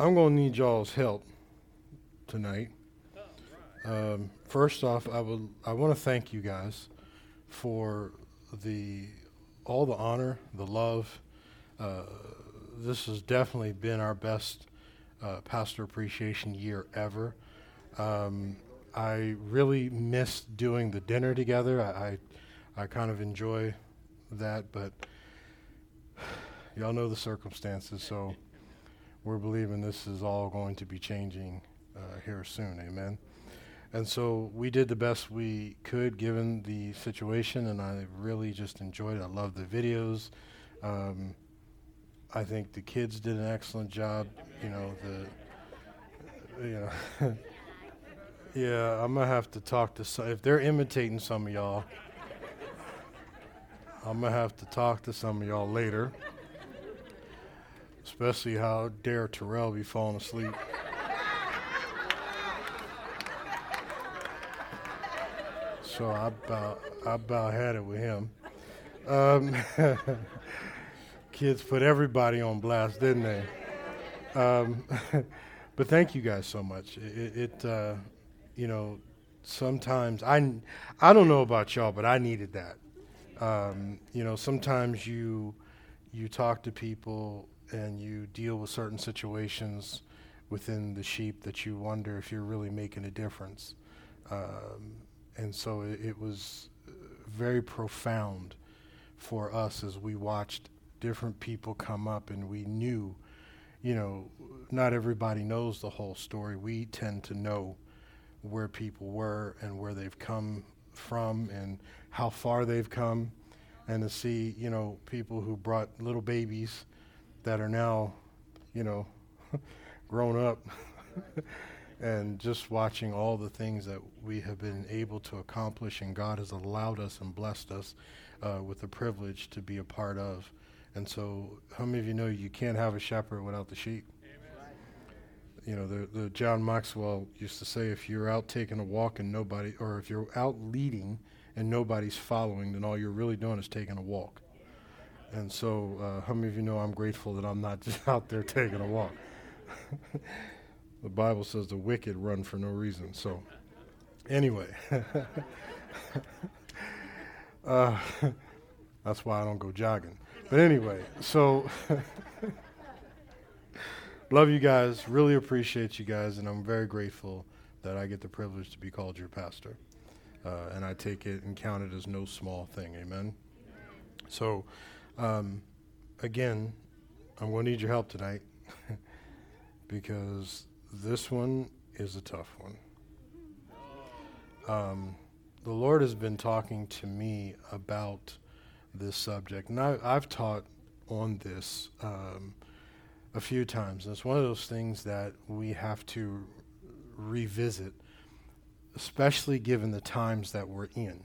I'm going to need y'all's help tonight. Um, first off, I would I want to thank you guys for the all the honor, the love. Uh, this has definitely been our best uh, pastor appreciation year ever. Um, I really miss doing the dinner together. I, I, I kind of enjoy that, but y'all know the circumstances, so we're believing this is all going to be changing uh, here soon. Amen. And so we did the best we could given the situation, and I really just enjoyed it. I love the videos. Um, I think the kids did an excellent job. You know the, you know, yeah. I'm gonna have to talk to some. If they're imitating some of y'all, I'm gonna have to talk to some of y'all later. Especially how dare Terrell be falling asleep. so I about I about had it with him. Um, kids put everybody on blast, didn't they? Um, but thank you guys so much. It, it uh, you know, sometimes I I don't know about y'all, but I needed that. Um, you know, sometimes you you talk to people and you deal with certain situations within the sheep that you wonder if you're really making a difference. Um, and so it, it was very profound for us as we watched different people come up and we knew, you know, not everybody knows the whole story. We tend to know where people were and where they've come from and how far they've come and to see, you know, people who brought little babies that are now, you know, grown up and just watching all the things that we have been able to accomplish and God has allowed us and blessed us uh, with the privilege to be a part of. And so, how many of you know you can't have a shepherd without the sheep? Amen. You know, the, the John Maxwell used to say, if you're out taking a walk and nobody, or if you're out leading and nobody's following, then all you're really doing is taking a walk. And so, uh, how many of you know I'm grateful that I'm not just out there taking a walk? The Bible says the wicked run for no reason. So, anyway, uh, that's why I don't go jogging. But anyway, so love you guys. Really appreciate you guys, and I'm very grateful that I get the privilege to be called your pastor. Uh, and I take it and count it as no small thing. Amen. So, um, again, I'm going to need your help tonight because this one is a tough one. Um, the Lord has been talking to me about this subject, and I, have taught on this um, a few times. And it's one of those things that we have to revisit, especially given the times that we're in.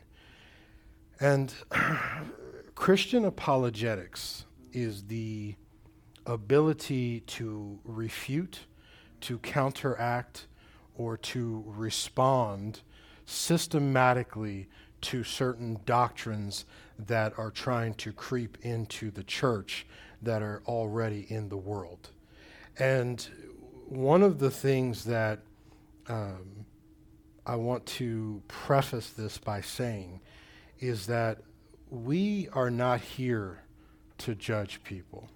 And Christian apologetics is the ability to refute to counteract or to respond systematically to certain doctrines that are trying to creep into the church that are already in the world. And one of the things that um, I want to preface this by saying is that we are not here to judge people.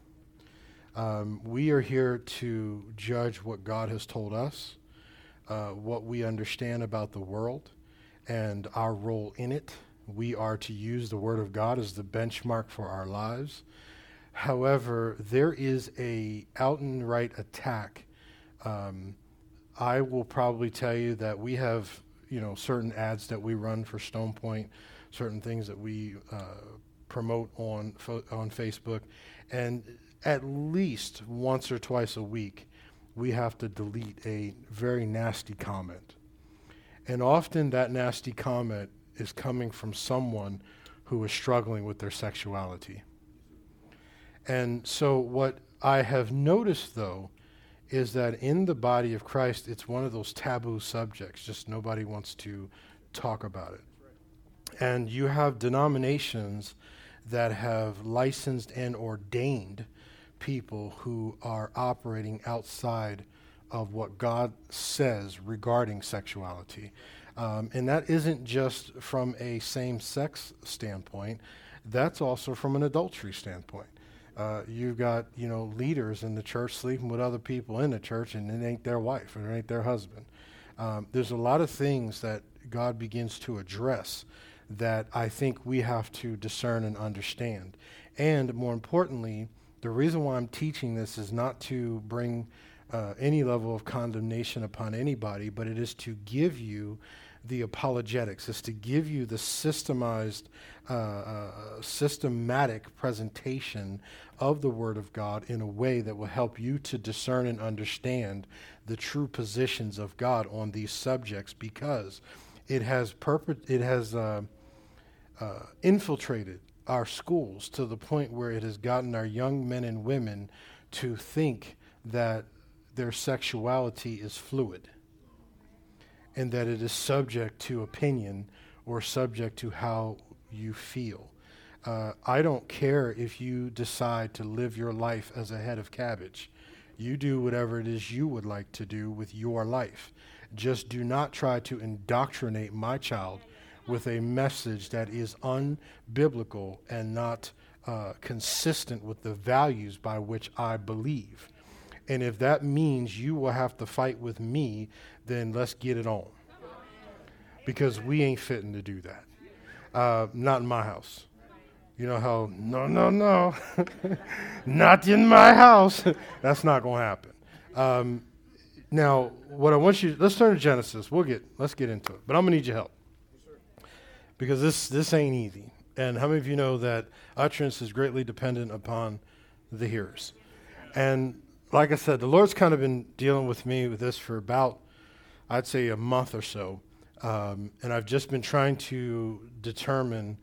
Um, we are here to judge what God has told us, uh, what we understand about the world, and our role in it. We are to use the Word of God as the benchmark for our lives. However, there is a out and right attack. Um, I will probably tell you that we have, you know, certain ads that we run for Stone Point, certain things that we uh, promote on fo- on Facebook, and at least once or twice a week, we have to delete a very nasty comment. And often that nasty comment is coming from someone who is struggling with their sexuality. And so, what I have noticed, though, is that in the body of Christ, it's one of those taboo subjects, just nobody wants to talk about it. And you have denominations that have licensed and ordained people who are operating outside of what God says regarding sexuality. Um, and that isn't just from a same sex standpoint, that's also from an adultery standpoint. Uh, you've got, you know, leaders in the church sleeping with other people in the church and it ain't their wife and it ain't their husband. Um, there's a lot of things that God begins to address that I think we have to discern and understand. And more importantly, the reason why I'm teaching this is not to bring uh, any level of condemnation upon anybody, but it is to give you the apologetics, is to give you the systemized, uh, uh, systematic presentation of the Word of God in a way that will help you to discern and understand the true positions of God on these subjects because it has, perpet- it has uh, infiltrated our schools to the point where it has gotten our young men and women to think that their sexuality is fluid and that it is subject to opinion or subject to how you feel. Uh, I don't care if you decide to live your life as a head of cabbage. You do whatever it is you would like to do with your life. Just do not try to indoctrinate my child with a message that is unbiblical and not uh, consistent with the values by which I believe. And if that means you will have to fight with me, then let's get it on. Because we ain't fitting to do that. Uh, not in my house. You know how, no, no, no, not in my house. That's not going to happen. Um, now, what I want you, let's turn to Genesis. We'll get, let's get into it. But I'm going to need your help. Because this, this ain't easy. And how many of you know that utterance is greatly dependent upon the hearers? And like I said, the Lord's kind of been dealing with me with this for about, I'd say, a month or so. Um, and I've just been trying to determine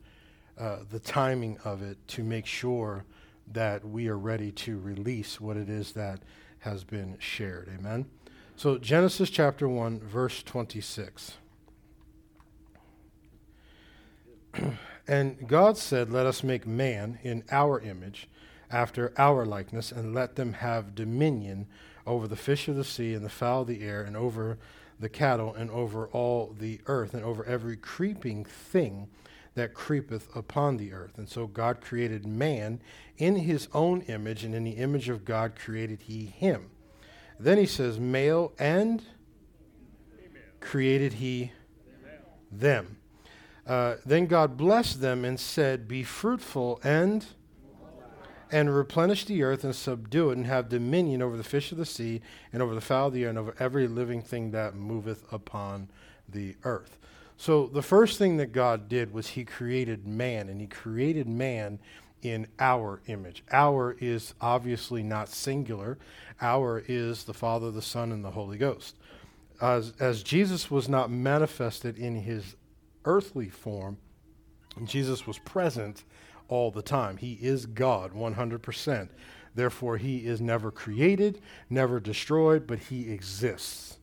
uh, the timing of it to make sure that we are ready to release what it is that has been shared. Amen. So, Genesis chapter 1, verse 26. and God said, Let us make man in our image after our likeness, and let them have dominion over the fish of the sea and the fowl of the air, and over the cattle, and over all the earth, and over every creeping thing that creepeth upon the earth. And so God created man in his own image, and in the image of God created he him. Then he says, Male and created he them. Uh, then God blessed them and said, Be fruitful and and replenish the earth and subdue it and have dominion over the fish of the sea and over the fowl of the air and over every living thing that moveth upon the earth. So the first thing that God did was he created man and he created man in our image. Our is obviously not singular. Our is the Father, the Son, and the Holy Ghost. As, as Jesus was not manifested in his earthly form, Jesus was present all the time. He is God 100%. Therefore, he is never created, never destroyed, but he exists.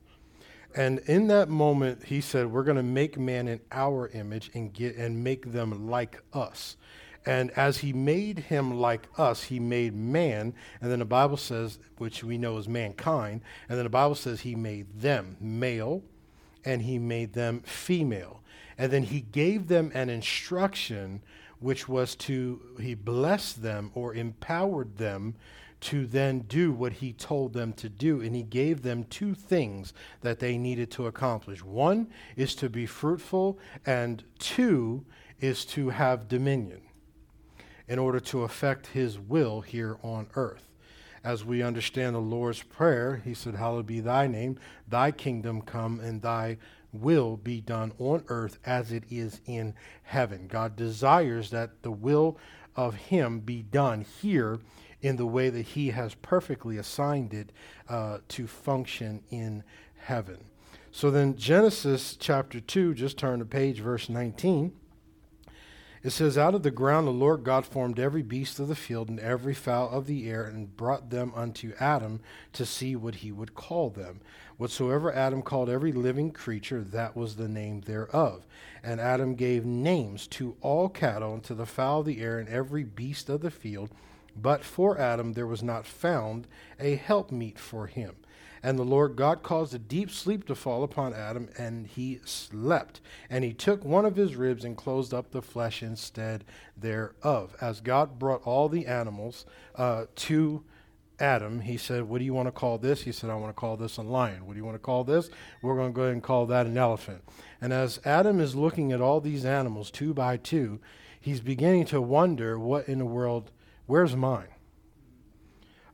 And in that moment, he said, We're going to make man in our image and, get, and make them like us. And as he made him like us, he made man. And then the Bible says, which we know is mankind. And then the Bible says he made them male and he made them female. And then he gave them an instruction which was to, he blessed them or empowered them to then do what he told them to do. And he gave them two things that they needed to accomplish one is to be fruitful, and two is to have dominion in order to effect his will here on earth. As we understand the Lord's Prayer, he said, Hallowed be thy name, thy kingdom come, and thy will be done on earth as it is in heaven. God desires that the will of Him be done here in the way that He has perfectly assigned it uh, to function in heaven. So then, Genesis chapter 2, just turn to page, verse 19. It says, Out of the ground the Lord God formed every beast of the field and every fowl of the air and brought them unto Adam to see what he would call them. Whatsoever Adam called every living creature, that was the name thereof. And Adam gave names to all cattle and to the fowl of the air and every beast of the field. But for Adam there was not found a helpmeet for him. And the Lord God caused a deep sleep to fall upon Adam, and he slept. And he took one of his ribs and closed up the flesh instead thereof. As God brought all the animals uh, to Adam, he said, What do you want to call this? He said, I want to call this a lion. What do you want to call this? We're going to go ahead and call that an elephant. And as Adam is looking at all these animals two by two, he's beginning to wonder what in the world, where's mine?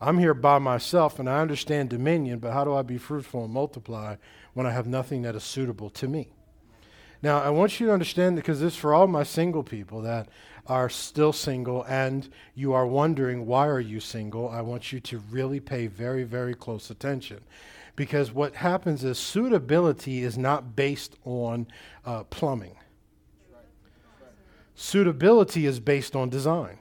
I'm here by myself and I understand dominion, but how do I be fruitful and multiply when I have nothing that is suitable to me? Now, I want you to understand because this is for all my single people that are still single and you are wondering why are you single, I want you to really pay very very close attention. Because what happens is suitability is not based on uh, plumbing. Suitability is based on design.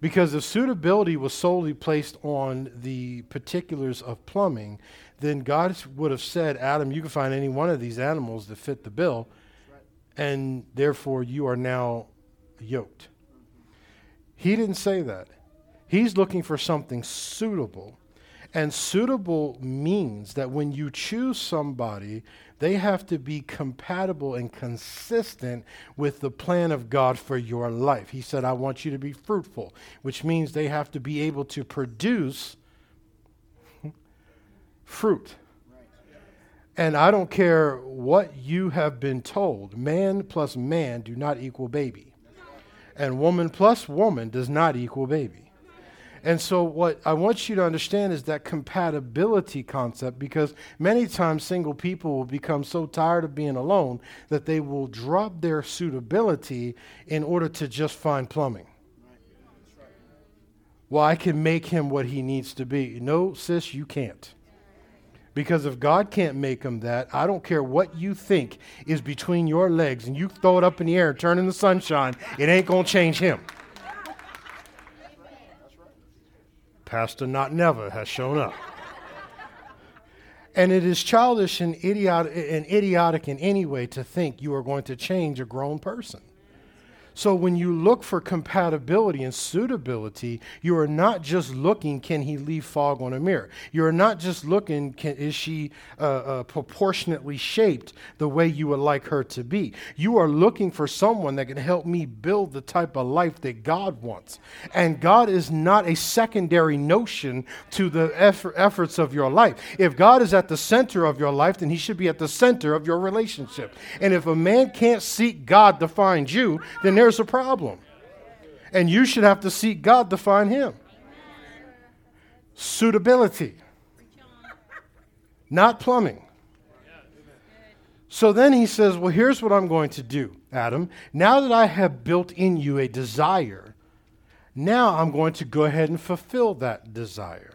Because if suitability was solely placed on the particulars of plumbing, then God would have said, Adam, you can find any one of these animals that fit the bill, and therefore you are now yoked. He didn't say that. He's looking for something suitable. And suitable means that when you choose somebody they have to be compatible and consistent with the plan of God for your life. He said, I want you to be fruitful, which means they have to be able to produce fruit. And I don't care what you have been told, man plus man do not equal baby. And woman plus woman does not equal baby. And so, what I want you to understand is that compatibility concept because many times single people will become so tired of being alone that they will drop their suitability in order to just find plumbing. Well, I can make him what he needs to be. No, sis, you can't. Because if God can't make him that, I don't care what you think is between your legs and you throw it up in the air turn in the sunshine, it ain't going to change him. Pastor Not Never has shown up. and it is childish and idiotic, and idiotic in any way to think you are going to change a grown person. So when you look for compatibility and suitability, you are not just looking, can he leave fog on a mirror? You are not just looking, can, is she uh, uh, proportionately shaped the way you would like her to be? You are looking for someone that can help me build the type of life that God wants. And God is not a secondary notion to the effort, efforts of your life. If God is at the center of your life, then he should be at the center of your relationship. And if a man can't seek God to find you, then there's a problem. And you should have to seek God to find him. Suitability, not plumbing. So then he says, Well, here's what I'm going to do, Adam. Now that I have built in you a desire, now I'm going to go ahead and fulfill that desire.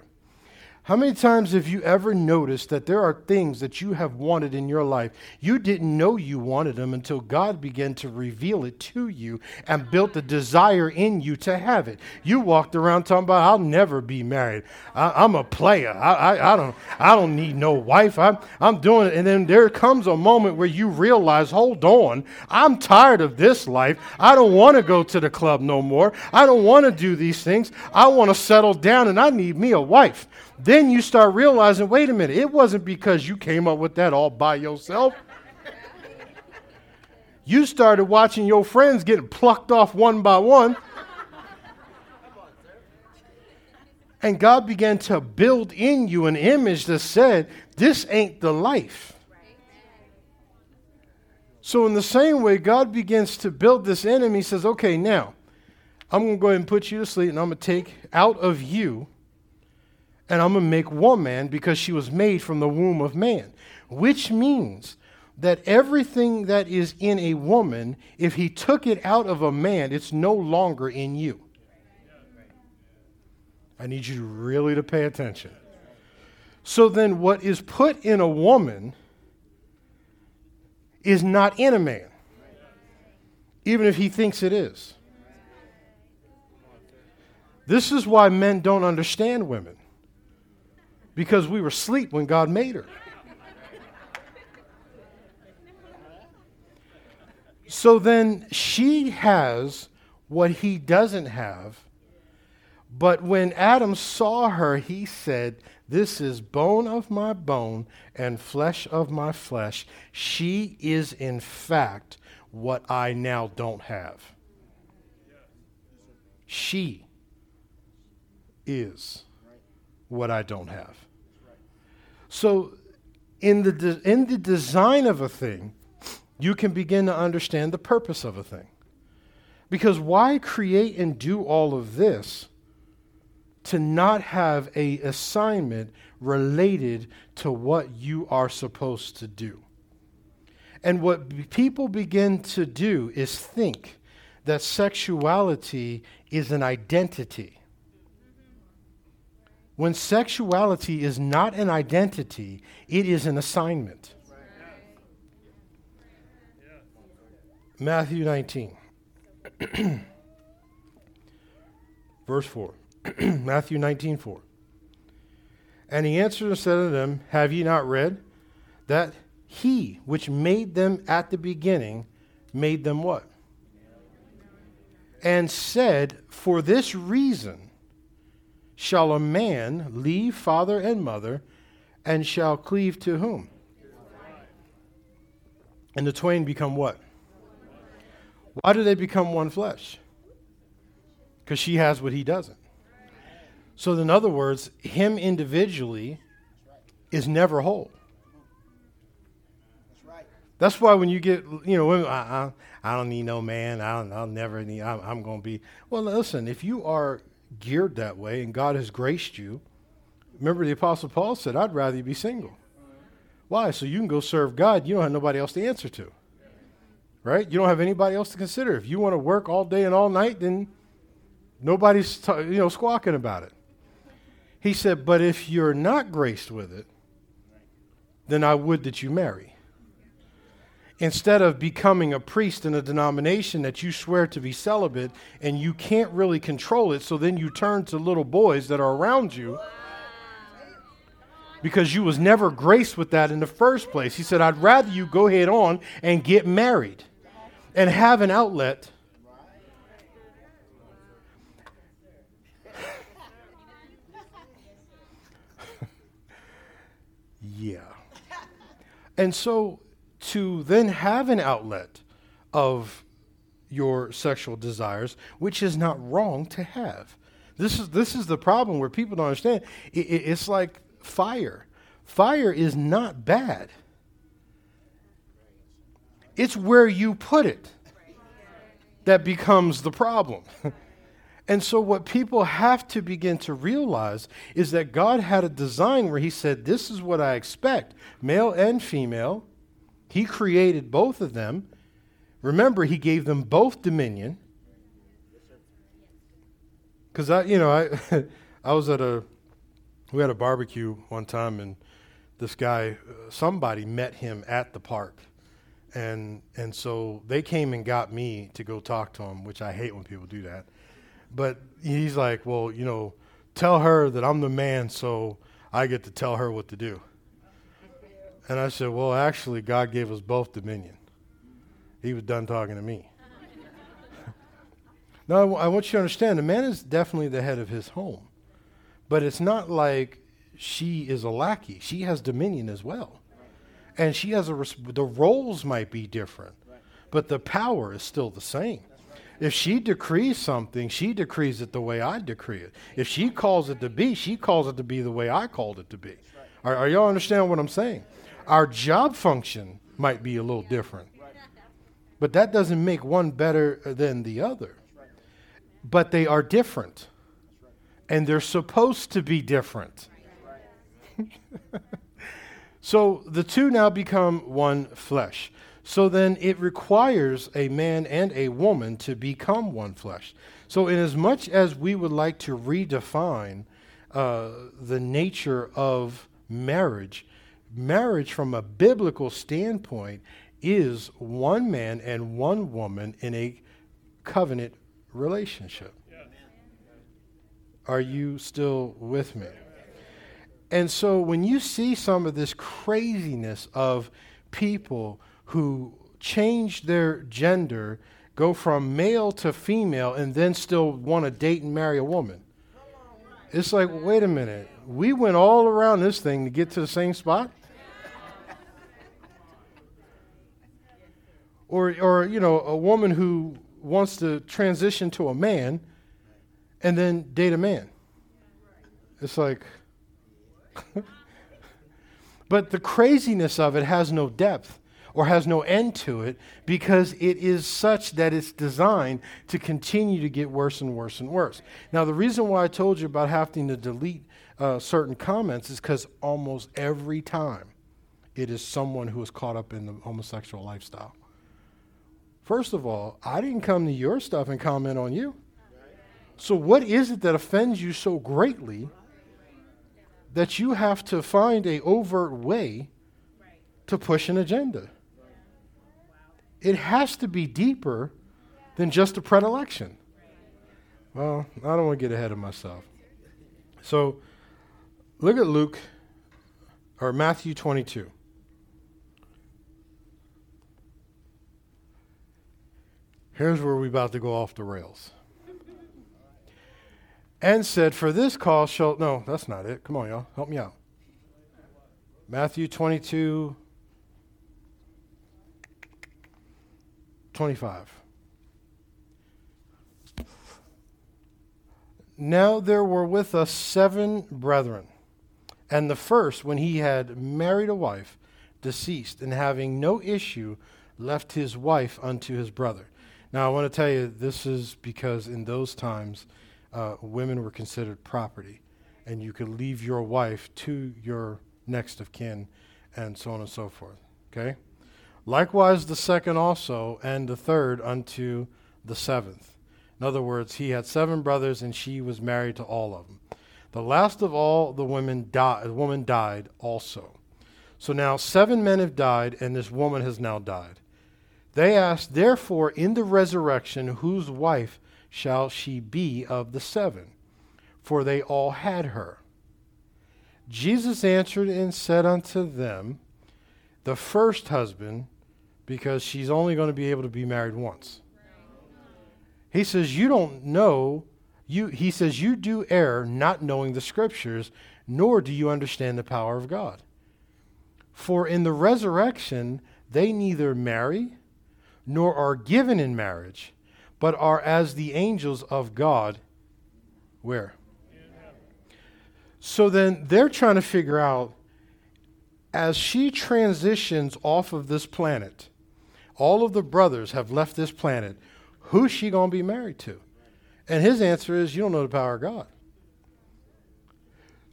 How many times have you ever noticed that there are things that you have wanted in your life? You didn't know you wanted them until God began to reveal it to you and built the desire in you to have it. You walked around talking about, I'll never be married. I, am a player. I, I, I, don't, I don't need no wife. I'm, I'm doing it. And then there comes a moment where you realize, hold on, I'm tired of this life. I don't want to go to the club no more. I don't want to do these things. I want to settle down and I need me a wife. Then you start realizing wait a minute, it wasn't because you came up with that all by yourself. You started watching your friends getting plucked off one by one. And God began to build in you an image that said, This ain't the life. So, in the same way, God begins to build this him. He says, Okay, now, I'm going to go ahead and put you to sleep, and I'm going to take out of you and I'm going to make woman because she was made from the womb of man, which means that everything that is in a woman, if he took it out of a man, it's no longer in you. I need you really to pay attention. So then, what is put in a woman is not in a man, even if he thinks it is. This is why men don't understand women because we were asleep when God made her. So then she has what he doesn't have But when Adam saw her, he said, This is bone of my bone and flesh of my flesh. She is, in fact, what I now don't have. She is what I don't have. So, in the, de- in the design of a thing, you can begin to understand the purpose of a thing. Because why create and do all of this to not have a assignment related to what you are supposed to do? And what people begin to do is think that sexuality is an identity. When sexuality is not an identity, it is an assignment. Matthew 19, verse 4. Matthew 19, 4. And he answered and said unto them, Have ye not read that he which made them at the beginning made them what? And said, For this reason shall a man leave father and mother and shall cleave to whom? And the twain become what? Why do they become one flesh? Because she has what he doesn't. So, in other words, him individually is never whole. That's why when you get, you know, women, I, I, I don't need no man. I don't, I'll never need, I'm, I'm going to be. Well, listen, if you are geared that way and God has graced you, remember the Apostle Paul said, I'd rather you be single. Why? So you can go serve God. You don't have nobody else to answer to right? You don't have anybody else to consider. If you want to work all day and all night, then nobody's t- you know squawking about it. He said, but if you're not graced with it, then I would that you marry. Instead of becoming a priest in a denomination that you swear to be celibate and you can't really control it, so then you turn to little boys that are around you because you was never graced with that in the first place. He said, I'd rather you go head on and get married and have an outlet. yeah. And so to then have an outlet of your sexual desires, which is not wrong to have. This is this is the problem where people don't understand. It, it, it's like fire. Fire is not bad. It's where you put it that becomes the problem. and so, what people have to begin to realize is that God had a design where He said, This is what I expect male and female. He created both of them. Remember, He gave them both dominion. Because I, you know, I, I was at a, we had a barbecue one time, and this guy, somebody met him at the park and and so they came and got me to go talk to him, which I hate when people do that. But he's like, well, you know, tell her that I'm the man, so I get to tell her what to do. And I said, well, actually, God gave us both dominion. He was done talking to me. now, I, w- I want you to understand the man is definitely the head of his home, but it's not like she is a lackey. She has dominion as well and she has a res- the roles might be different, but the power is still the same. If she decrees something, she decrees it the way I decree it. If she calls it to be, she calls it to be the way I called it to be. Are, are y'all understand what I'm saying? Our job function might be a little different, but that doesn't make one better than the other. But they are different, and they're supposed to be different. So the two now become one flesh. So then it requires a man and a woman to become one flesh. So, in as much as we would like to redefine uh, the nature of marriage, marriage from a biblical standpoint is one man and one woman in a covenant relationship. Are you still with me? And so when you see some of this craziness of people who change their gender, go from male to female, and then still want to date and marry a woman, It's like, wait a minute. We went all around this thing to get to the same spot? Or, or you know, a woman who wants to transition to a man and then date a man. It's like, but the craziness of it has no depth or has no end to it because it is such that it's designed to continue to get worse and worse and worse. Now, the reason why I told you about having to delete uh, certain comments is because almost every time it is someone who is caught up in the homosexual lifestyle. First of all, I didn't come to your stuff and comment on you. So, what is it that offends you so greatly that you have to find a overt way to push an agenda? It has to be deeper than just a predilection. Well, I don't want to get ahead of myself. So, look at Luke or Matthew 22. Here's where we're about to go off the rails. And said, For this cause shall. No, that's not it. Come on, y'all. Help me out. Matthew 22, 25. Now there were with us seven brethren. And the first, when he had married a wife, deceased, and having no issue, left his wife unto his brother. Now, I want to tell you, this is because in those times, uh, women were considered property, and you could leave your wife to your next of kin, and so on and so forth. Okay? Likewise, the second also, and the third unto the seventh. In other words, he had seven brothers, and she was married to all of them. The last of all the women woman died also. So now seven men have died, and this woman has now died. They asked, Therefore, in the resurrection, whose wife shall she be of the seven? For they all had her. Jesus answered and said unto them, The first husband, because she's only going to be able to be married once. He says, You don't know. You, he says, You do err not knowing the scriptures, nor do you understand the power of God. For in the resurrection, they neither marry nor are given in marriage, but are as the angels of God. Where? So then they're trying to figure out as she transitions off of this planet, all of the brothers have left this planet. Who's she going to be married to? And his answer is, You don't know the power of God.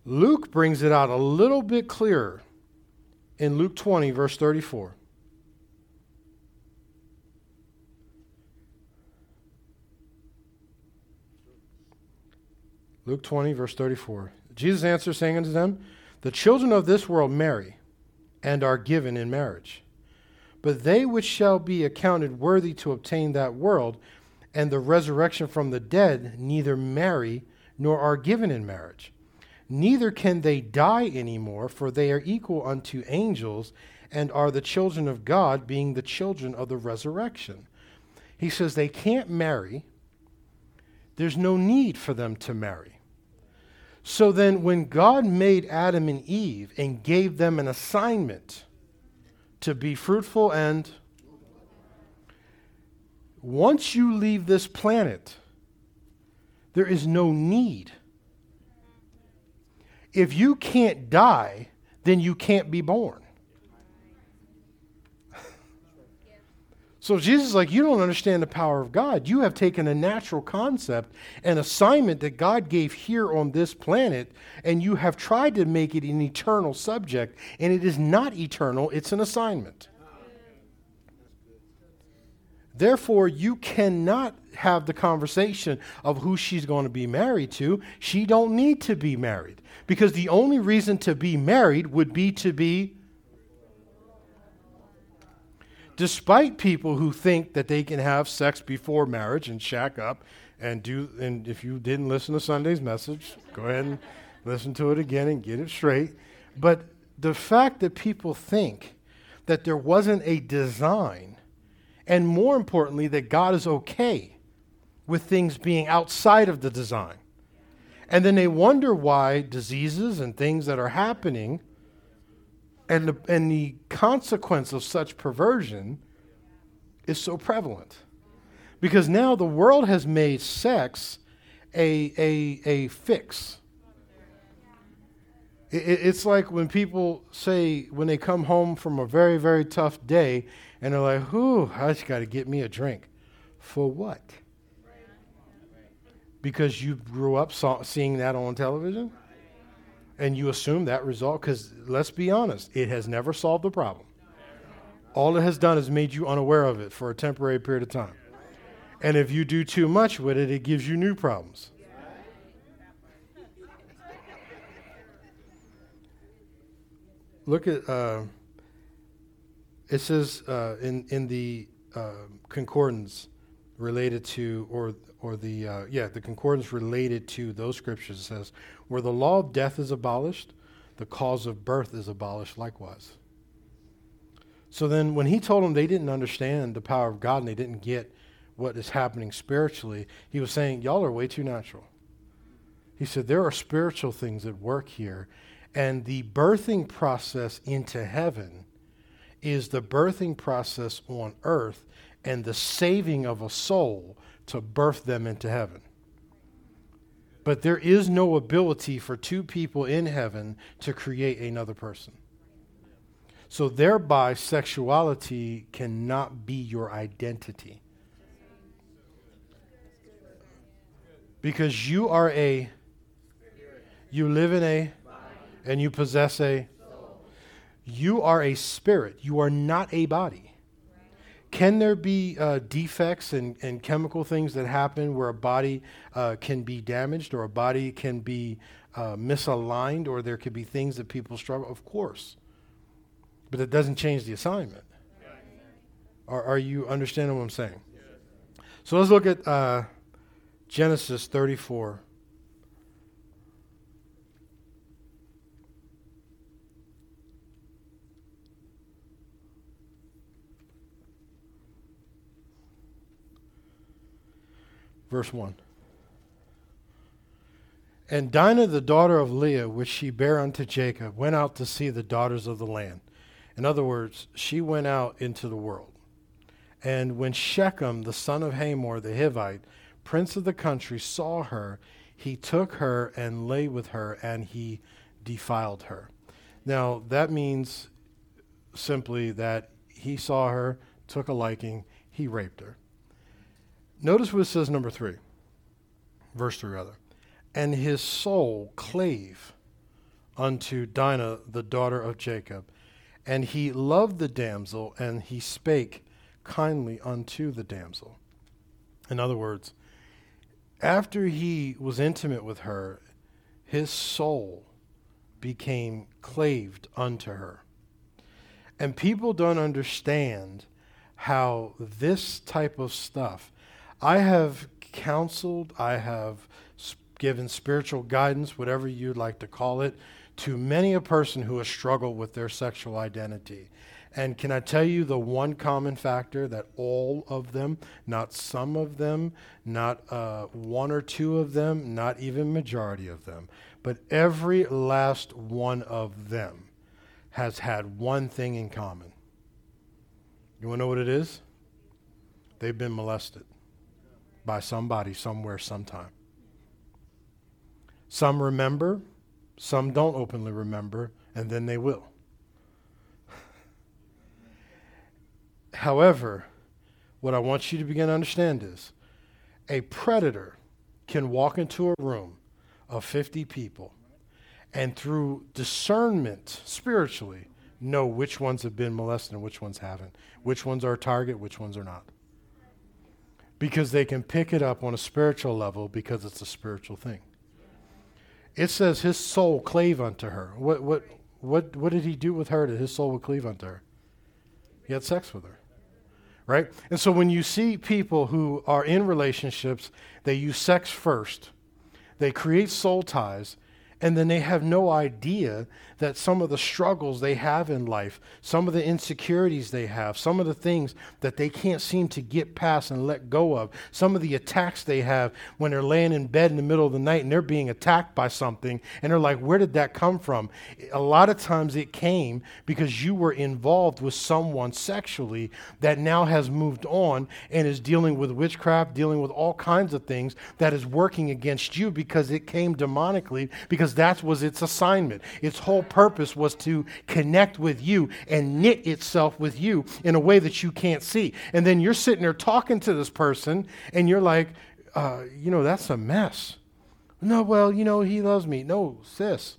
Luke brings it out a little bit clearer in Luke 20, verse 34. Luke 20, verse 34. Jesus answered, saying unto them, The children of this world marry and are given in marriage. But they which shall be accounted worthy to obtain that world and the resurrection from the dead neither marry nor are given in marriage. Neither can they die any more, for they are equal unto angels and are the children of God, being the children of the resurrection. He says they can't marry. There's no need for them to marry. So then, when God made Adam and Eve and gave them an assignment to be fruitful and once you leave this planet, there is no need. If you can't die, then you can't be born. So Jesus is like, You don't understand the power of God. You have taken a natural concept, an assignment that God gave here on this planet, and you have tried to make it an eternal subject, and it is not eternal, it's an assignment. Therefore, you cannot have the conversation of who she's going to be married to. She don't need to be married because the only reason to be married would be to be despite people who think that they can have sex before marriage and shack up and do and if you didn't listen to Sunday's message, go ahead and listen to it again and get it straight. But the fact that people think that there wasn't a design and more importantly that God is okay with things being outside of the design And then they wonder why diseases and things that are happening and the, and the consequence of such perversion is so prevalent. Because now the world has made sex a, a, a fix. It, it's like when people say, when they come home from a very, very tough day, and they're like, whew, I just got to get me a drink. For what? Because you grew up saw, seeing that on television? And you assume that result? Because let's be honest, it has never solved the problem. All it has done is made you unaware of it for a temporary period of time. And if you do too much with it, it gives you new problems. Look at uh, it says uh, in in the uh, concordance related to or or the uh, yeah the concordance related to those scriptures says where the law of death is abolished, the cause of birth is abolished likewise. So then, when he told them they didn't understand the power of God and they didn't get what is happening spiritually, he was saying, Y'all are way too natural. He said, There are spiritual things at work here. And the birthing process into heaven is the birthing process on earth and the saving of a soul to birth them into heaven. But there is no ability for two people in heaven to create another person. So, thereby, sexuality cannot be your identity. Because you are a, you live in a, and you possess a, you are a spirit. You are not a body. Can there be uh, defects and, and chemical things that happen where a body uh, can be damaged or a body can be uh, misaligned or there could be things that people struggle? Of course. But it doesn't change the assignment. Are, are you understanding what I'm saying? So let's look at uh, Genesis 34. Verse 1. And Dinah, the daughter of Leah, which she bare unto Jacob, went out to see the daughters of the land. In other words, she went out into the world. And when Shechem, the son of Hamor the Hivite, prince of the country, saw her, he took her and lay with her, and he defiled her. Now, that means simply that he saw her, took a liking, he raped her. Notice what it says, number three, verse three, rather. And his soul clave unto Dinah, the daughter of Jacob. And he loved the damsel, and he spake kindly unto the damsel. In other words, after he was intimate with her, his soul became claved unto her. And people don't understand how this type of stuff I have counseled, I have given spiritual guidance, whatever you'd like to call it, to many a person who has struggled with their sexual identity. And can I tell you the one common factor that all of them, not some of them, not uh, one or two of them, not even majority of them, but every last one of them has had one thing in common. You want to know what it is? They've been molested by somebody, somewhere, sometime. Some remember, some don't openly remember, and then they will. However, what I want you to begin to understand is a predator can walk into a room of 50 people and through discernment spiritually know which ones have been molested and which ones haven't, which ones are a target, which ones are not because they can pick it up on a spiritual level because it's a spiritual thing. It says his soul clave unto her. What, what, what, what did he do with her that his soul would cleave unto her? He had sex with her. Right? And so when you see people who are in relationships, they use sex first, they create soul ties, and then they have no idea that some of the struggles they have in life, some of the insecurities they have, some of the things that they can't seem to get past and let go of, some of the attacks they have when they're laying in bed in the middle of the night and they're being attacked by something and they're like, where did that come from? A lot of times it came because you were involved with someone sexually that now has moved on and is dealing with witchcraft, dealing with all kinds of things that is working against you because it came demonically, because that was its assignment. Its whole purpose was to connect with you and knit itself with you in a way that you can't see. And then you're sitting there talking to this person and you're like, uh, you know, that's a mess. No, well, you know, he loves me. No, sis,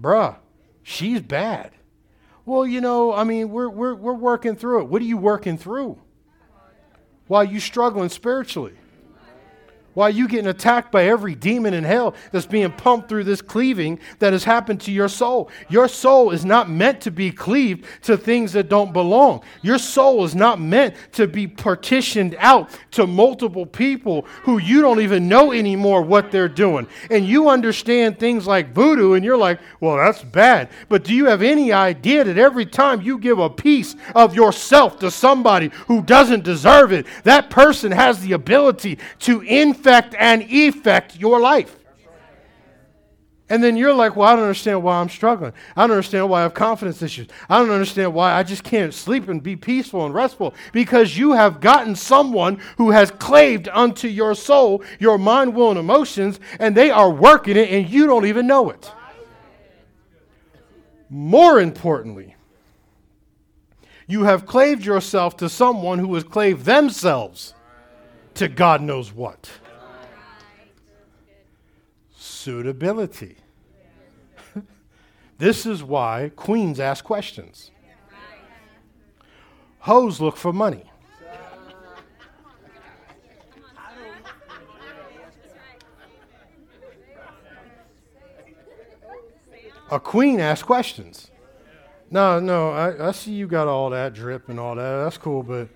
bruh, she's bad. Well, you know, I mean, we're, we're, we're working through it. What are you working through? While you struggling spiritually? While you getting attacked by every demon in hell that's being pumped through this cleaving that has happened to your soul. Your soul is not meant to be cleaved to things that don't belong. Your soul is not meant to be partitioned out to multiple people who you don't even know anymore what they're doing. And you understand things like voodoo and you're like, well, that's bad. But do you have any idea that every time you give a piece of yourself to somebody who doesn't deserve it, that person has the ability to influence infect and effect your life. And then you're like, well, I don't understand why I'm struggling. I don't understand why I have confidence issues. I don't understand why I just can't sleep and be peaceful and restful. Because you have gotten someone who has claved unto your soul, your mind, will, and emotions, and they are working it and you don't even know it. More importantly, you have claved yourself to someone who has claved themselves to God knows what suitability. this is why queens ask questions. Hoes look for money. A queen asks questions. No, no, I, I, see you got all that drip and all that. That's cool, but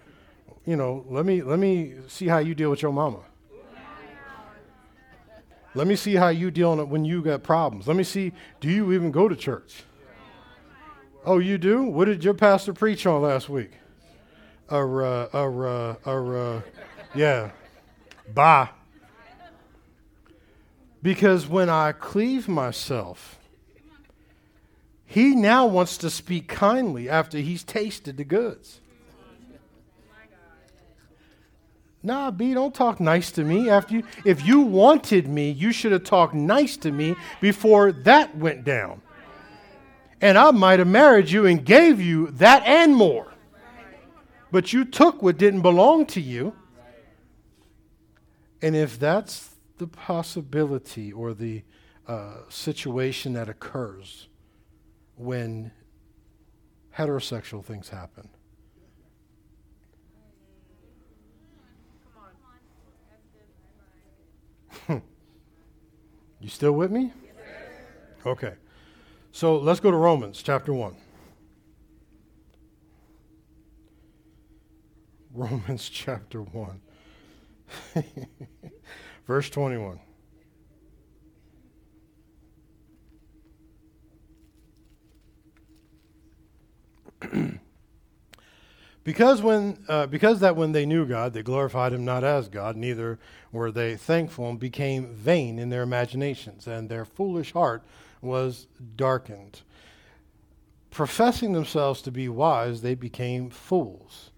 you know, let me let me see how you deal with your mama. Let me see how you deal with when you got problems. Let me see, do you even go to church? Oh, you do? What did your pastor preach on last week? Uh, uh, uh, uh, yeah. Bye. Because when I cleave myself, he now wants to speak kindly after he's tasted the goods. Nah, B, don't talk nice to me. After you, if you wanted me, you should have talked nice to me before that went down. And I might have married you and gave you that and more. But you took what didn't belong to you. And if that's the possibility or the uh, situation that occurs when heterosexual things happen, You still with me? Okay. So let's go to Romans chapter 1. Romans chapter 1, verse 21. Because when, uh, because that when they knew God, they glorified Him not as God, neither were they thankful, and became vain in their imaginations, and their foolish heart was darkened. Professing themselves to be wise, they became fools,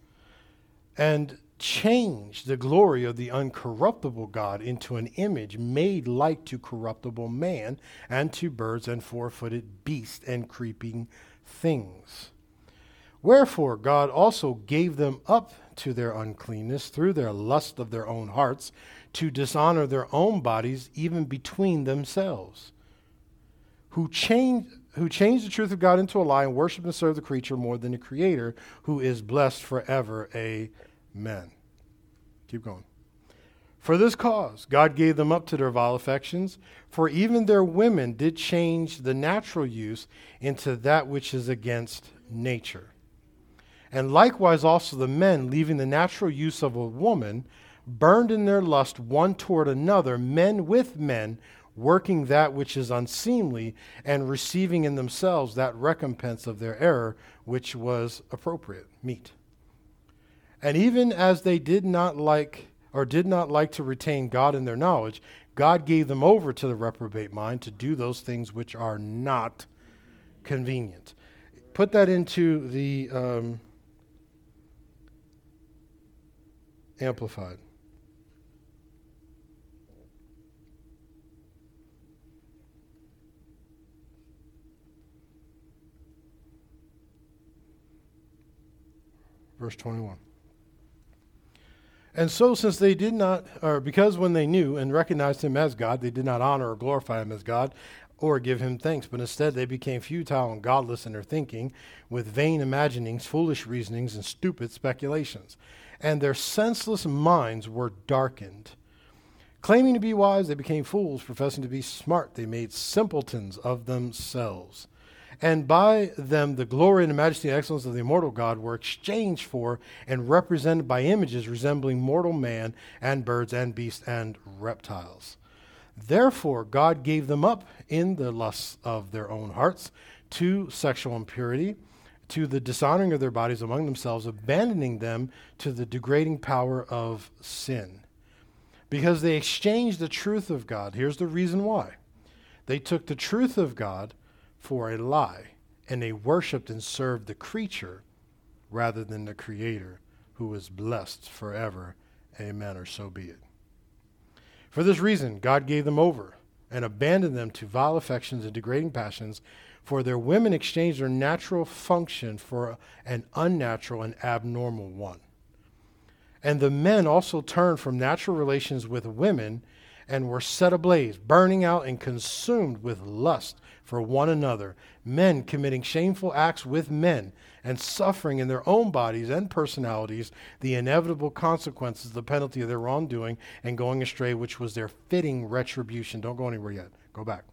and changed the glory of the uncorruptible God into an image made like to corruptible man, and to birds and four-footed beasts and creeping things. Wherefore God also gave them up to their uncleanness through their lust of their own hearts, to dishonor their own bodies even between themselves, who changed, who changed the truth of God into a lie and worship and serve the creature more than the Creator, who is blessed forever. Amen. Keep going. For this cause, God gave them up to their vile affections, for even their women did change the natural use into that which is against nature. And likewise also the men, leaving the natural use of a woman, burned in their lust one toward another, men with men, working that which is unseemly, and receiving in themselves that recompense of their error, which was appropriate, meet. And even as they did not like or did not like to retain God in their knowledge, God gave them over to the reprobate mind to do those things which are not convenient. Put that into the um, Amplified. Verse 21. And so, since they did not, or because when they knew and recognized him as God, they did not honor or glorify him as God or give him thanks, but instead they became futile and godless in their thinking, with vain imaginings, foolish reasonings, and stupid speculations. And their senseless minds were darkened. Claiming to be wise, they became fools. Professing to be smart, they made simpletons of themselves and by them the glory and the majesty and excellence of the immortal God were exchanged for and represented by images resembling mortal man and birds and beasts and reptiles. Therefore, God gave them up in the lusts of their own hearts to sexual impurity, to the dishonoring of their bodies among themselves, abandoning them to the degrading power of sin. Because they exchanged the truth of God. Here's the reason why. They took the truth of God for a lie, and they worshiped and served the creature rather than the Creator, who is blessed forever. Amen, or so be it. For this reason, God gave them over and abandoned them to vile affections and degrading passions, for their women exchanged their natural function for an unnatural and abnormal one. And the men also turned from natural relations with women and were set ablaze, burning out and consumed with lust for one another, men committing shameful acts with men, and suffering in their own bodies and personalities the inevitable consequences, the penalty of their wrongdoing and going astray, which was their fitting retribution. Don't go anywhere yet. Go back.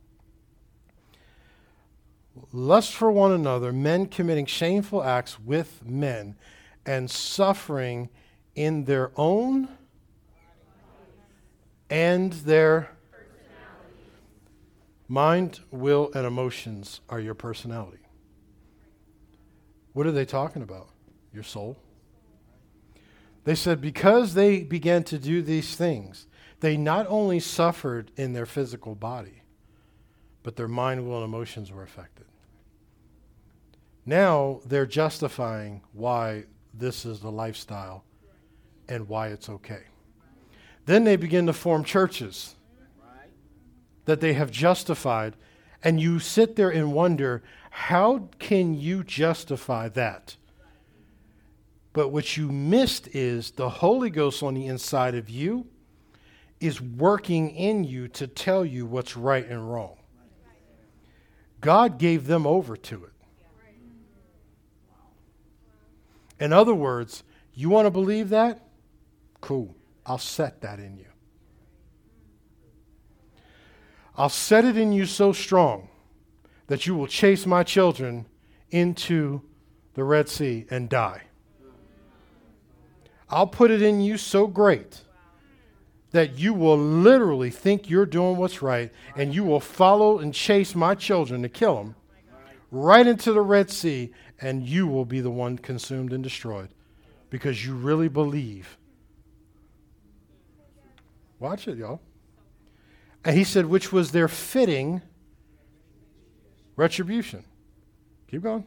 Lust for one another, men committing shameful acts with men, and suffering in their own and their Mind, will, and emotions are your personality. What are they talking about? Your soul. They said because they began to do these things, they not only suffered in their physical body, but their mind, will, and emotions were affected. Now they're justifying why this is the lifestyle and why it's okay. Then they begin to form churches that they have justified, and you sit there and wonder, how can you justify that? But what you missed is the Holy Ghost on the inside of you is working in you to tell you what's right and wrong. God gave them over to it. In other words, you want to believe that? Cool. I'll set that in you. I'll set it in you so strong that you will chase my children into the Red Sea and die. I'll put it in you so great that you will literally think you're doing what's right and you will follow and chase my children to kill them right into the Red Sea and you will be the one consumed and destroyed because you really believe. Watch it, y'all. And he said, which was their fitting retribution. Keep going.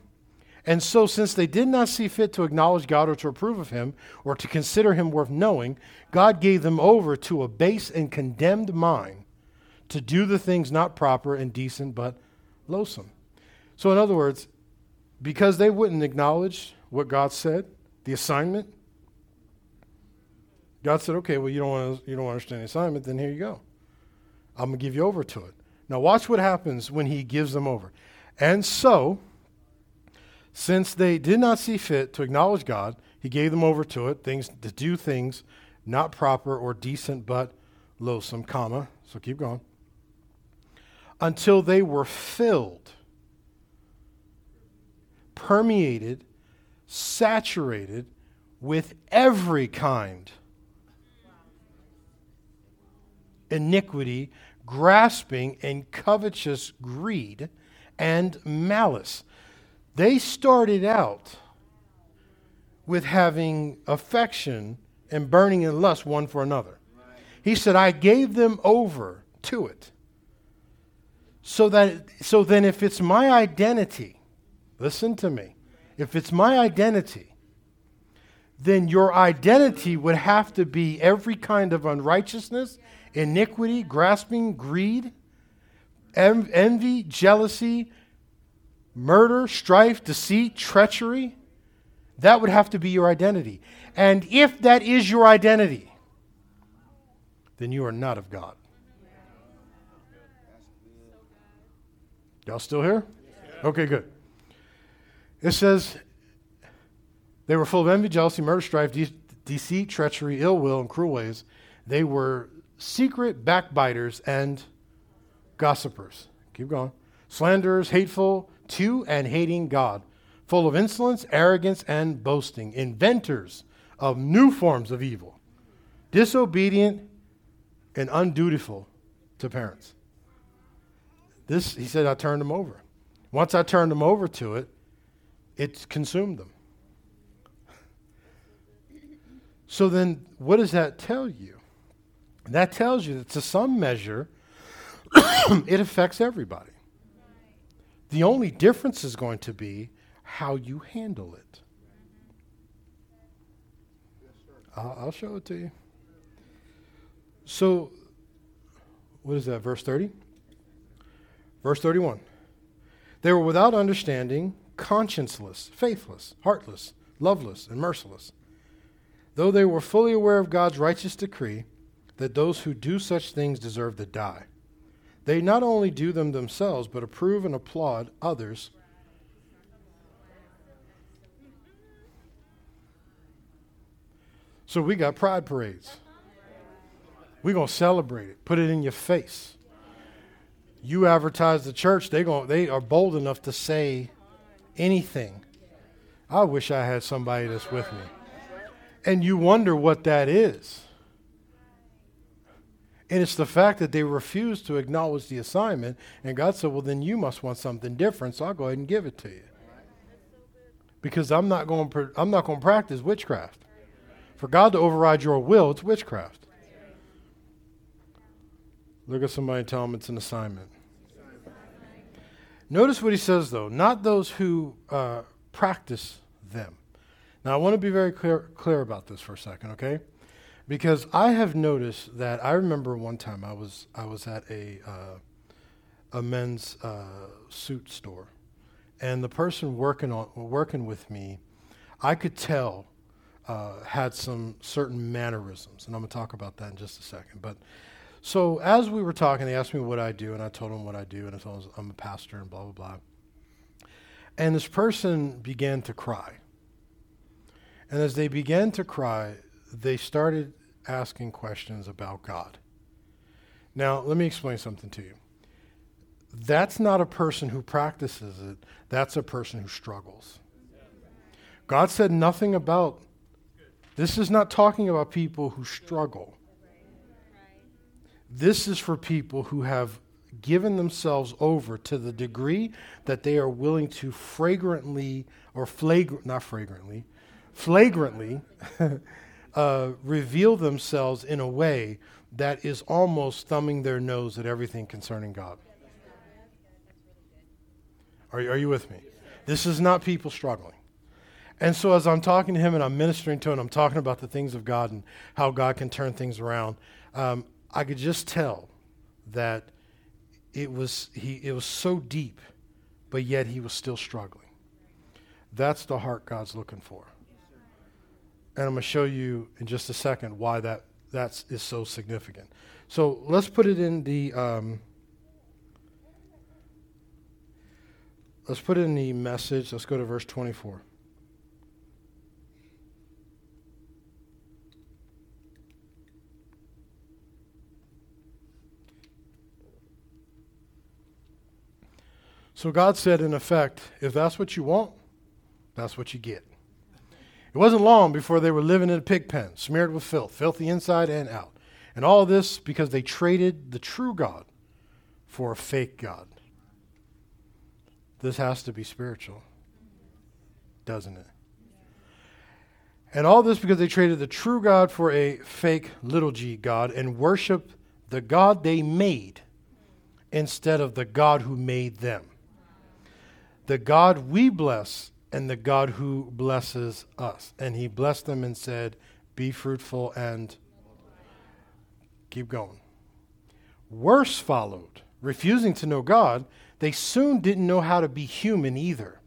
And so, since they did not see fit to acknowledge God or to approve of him or to consider him worth knowing, God gave them over to a base and condemned mind to do the things not proper and decent but loathsome. So, in other words, because they wouldn't acknowledge what God said, the assignment, God said, okay, well, you don't, want to, you don't understand the assignment, then here you go. I'm going to give you over to it. Now, watch what happens when he gives them over. And so, since they did not see fit to acknowledge God, he gave them over to it, things to do things not proper or decent, but loathsome, comma. So keep going. Until they were filled, permeated, saturated with every kind iniquity grasping and covetous greed and malice. They started out with having affection and burning in lust one for another. He said, I gave them over to it. So that so then if it's my identity, listen to me. If it's my identity, then your identity would have to be every kind of unrighteousness, iniquity, grasping, greed, envy, jealousy, murder, strife, deceit, treachery. That would have to be your identity. And if that is your identity, then you are not of God. Y'all still here? Okay, good. It says, they were full of envy, jealousy, murder, strife, de- deceit, treachery, ill will, and cruel ways. They were secret backbiters and gossipers. Keep going. Slanderers, hateful to and hating God, full of insolence, arrogance, and boasting, inventors of new forms of evil, disobedient and undutiful to parents. This, he said, I turned them over. Once I turned them over to it, it consumed them. So then, what does that tell you? That tells you that to some measure, it affects everybody. The only difference is going to be how you handle it. I'll, show it to you. So, what is that, verse 30? Verse 31. They were without understanding, conscienceless, faithless, heartless, loveless, and merciless. Though they were fully aware of God's righteous decree that those who do such things deserve to die, they not only do them themselves, but approve and applaud others. So we got pride parades. We're going to celebrate it, put it in your face. You advertise the church, they, going they are bold enough to say anything. I wish I had somebody that's with me. And you wonder what that is. And it's the fact that they refuse to acknowledge the assignment. And God said, Well, then you must want something different, so I'll go ahead and give it to you. Because I'm not going I'm not going to practice witchcraft. For God to override your will, it's witchcraft. Look at somebody and tell them it's an assignment. Notice what he says, though not those who uh, practice them. Now, I want to be very clear, clear about this for a second, okay? Because I have noticed that I remember one time I was I was at a uh, a men's uh, suit store, and the person working on working with me, I could tell uh, had some certain mannerisms, and I'm gonna talk about that in just a second. But so as we were talking, they asked me what I do, and I told them what I do, and I told them I'm a pastor and blah blah blah. And this person began to cry. And as they began to cry, they started asking questions about God. Now, let me explain something to you. That's not a person who practices it, that's a person who struggles. God said nothing about this is not talking about people who struggle. This is for people who have given themselves over to the degree that they are willing to fragrantly or flagrant not fragrantly flagrantly uh, reveal themselves in a way that is almost thumbing their nose at everything concerning God. Are, are you with me? This is not people struggling. And so, as I'm talking to him and I'm ministering to him, I'm talking about the things of God and how God can turn things around. Um, I could just tell that it was he. It was so deep, but yet he was still struggling. That's the heart God's looking for. And I'm going to show you in just a second why that that's is so significant. So let's put it in the. Um, let's put it in the message. Let's go to verse 24. So God said, in effect, if that's what you want, that's what you get. It wasn't long before they were living in a pig pen, smeared with filth, filthy inside and out. And all this because they traded the true God for a fake God. This has to be spiritual, doesn't it? And all this because they traded the true God for a fake little g God and worshiped the God they made instead of the God who made them. The God we bless and the God who blesses us. And he blessed them and said, Be fruitful and keep going. Worse followed. Refusing to know God, they soon didn't know how to be human either.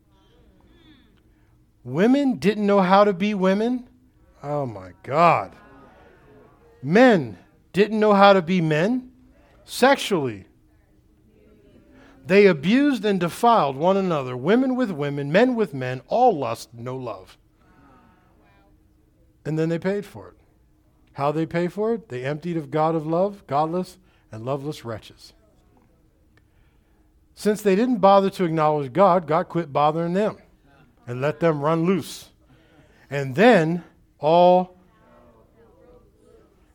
Women didn't know how to be women. Oh my God. Men didn't know how to be men sexually. They abused and defiled one another, women with women, men with men, all lust, no love. And then they paid for it. How they pay for it? They emptied of God of love, godless and loveless wretches. Since they didn't bother to acknowledge God, God quit bothering them and let them run loose. And then all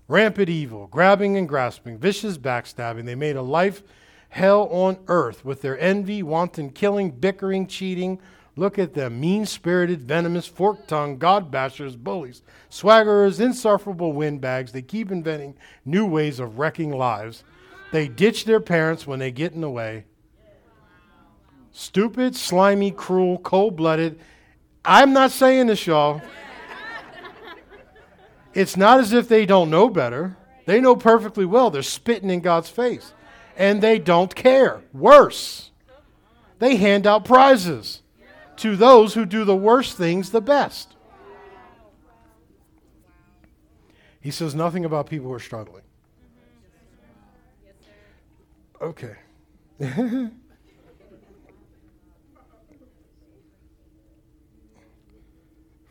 rampant evil, grabbing and grasping, vicious backstabbing, they made a life hell on earth with their envy, wanton killing, bickering, cheating. Look at them mean spirited, venomous, fork tongued, God bashers, bullies, swaggerers, insufferable windbags. They keep inventing new ways of wrecking lives. They ditch their parents when they get in the way. Stupid, slimy, cruel, cold blooded. I'm not saying this, y'all. It's not as if they don't know better. They know perfectly well they're spitting in God's face and they don't care. Worse, they hand out prizes to those who do the worst things the best. He says nothing about people who are struggling. Okay.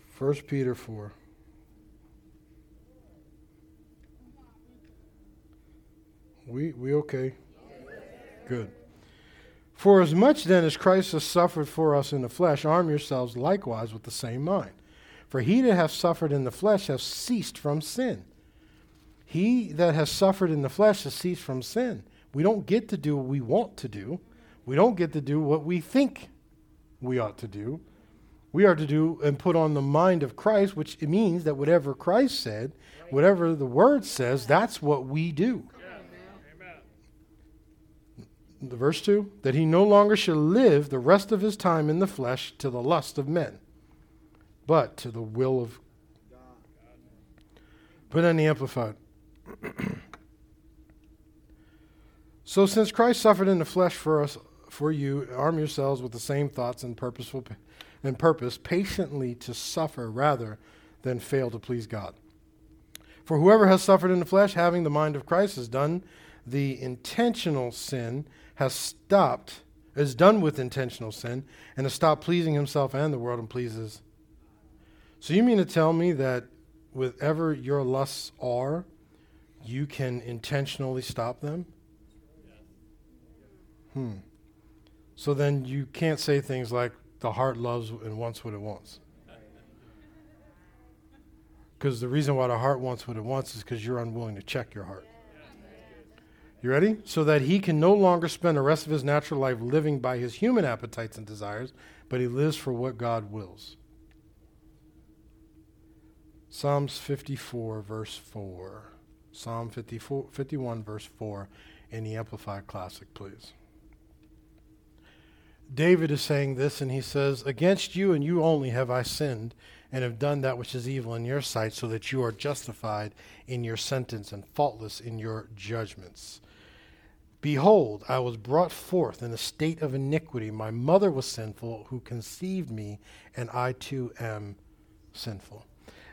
First Peter 4. We we okay? Good. For as much then as Christ has suffered for us in the flesh, arm yourselves likewise with the same mind. For he that hath suffered in the flesh hath ceased from sin. He that has suffered in the flesh has ceased from sin. We don't get to do what we want to do. We don't get to do what we think we ought to do. We are to do and put on the mind of Christ, which means that whatever Christ said, whatever the word says, that's what we do the verse 2 that he no longer shall live the rest of his time in the flesh to the lust of men but to the will of God. Put on the amplified. so since Christ suffered in the flesh for us for you arm yourselves with the same thoughts and purposeful and purpose patiently to suffer rather than fail to please God. For whoever has suffered in the flesh having the mind of Christ has done the intentional sin has stopped, is done with intentional sin, and has stopped pleasing himself and the world and pleases. So you mean to tell me that whatever your lusts are, you can intentionally stop them? Hmm. So then you can't say things like the heart loves and wants what it wants. Because the reason why the heart wants what it wants is because you're unwilling to check your heart. You ready? So that he can no longer spend the rest of his natural life living by his human appetites and desires, but he lives for what God wills. Psalms 54, verse 4. Psalm 54, 51, verse 4 in the Amplified Classic, please. David is saying this, and he says, Against you and you only have I sinned, and have done that which is evil in your sight, so that you are justified in your sentence and faultless in your judgments. Behold, I was brought forth in a state of iniquity. My mother was sinful, who conceived me, and I too am sinful.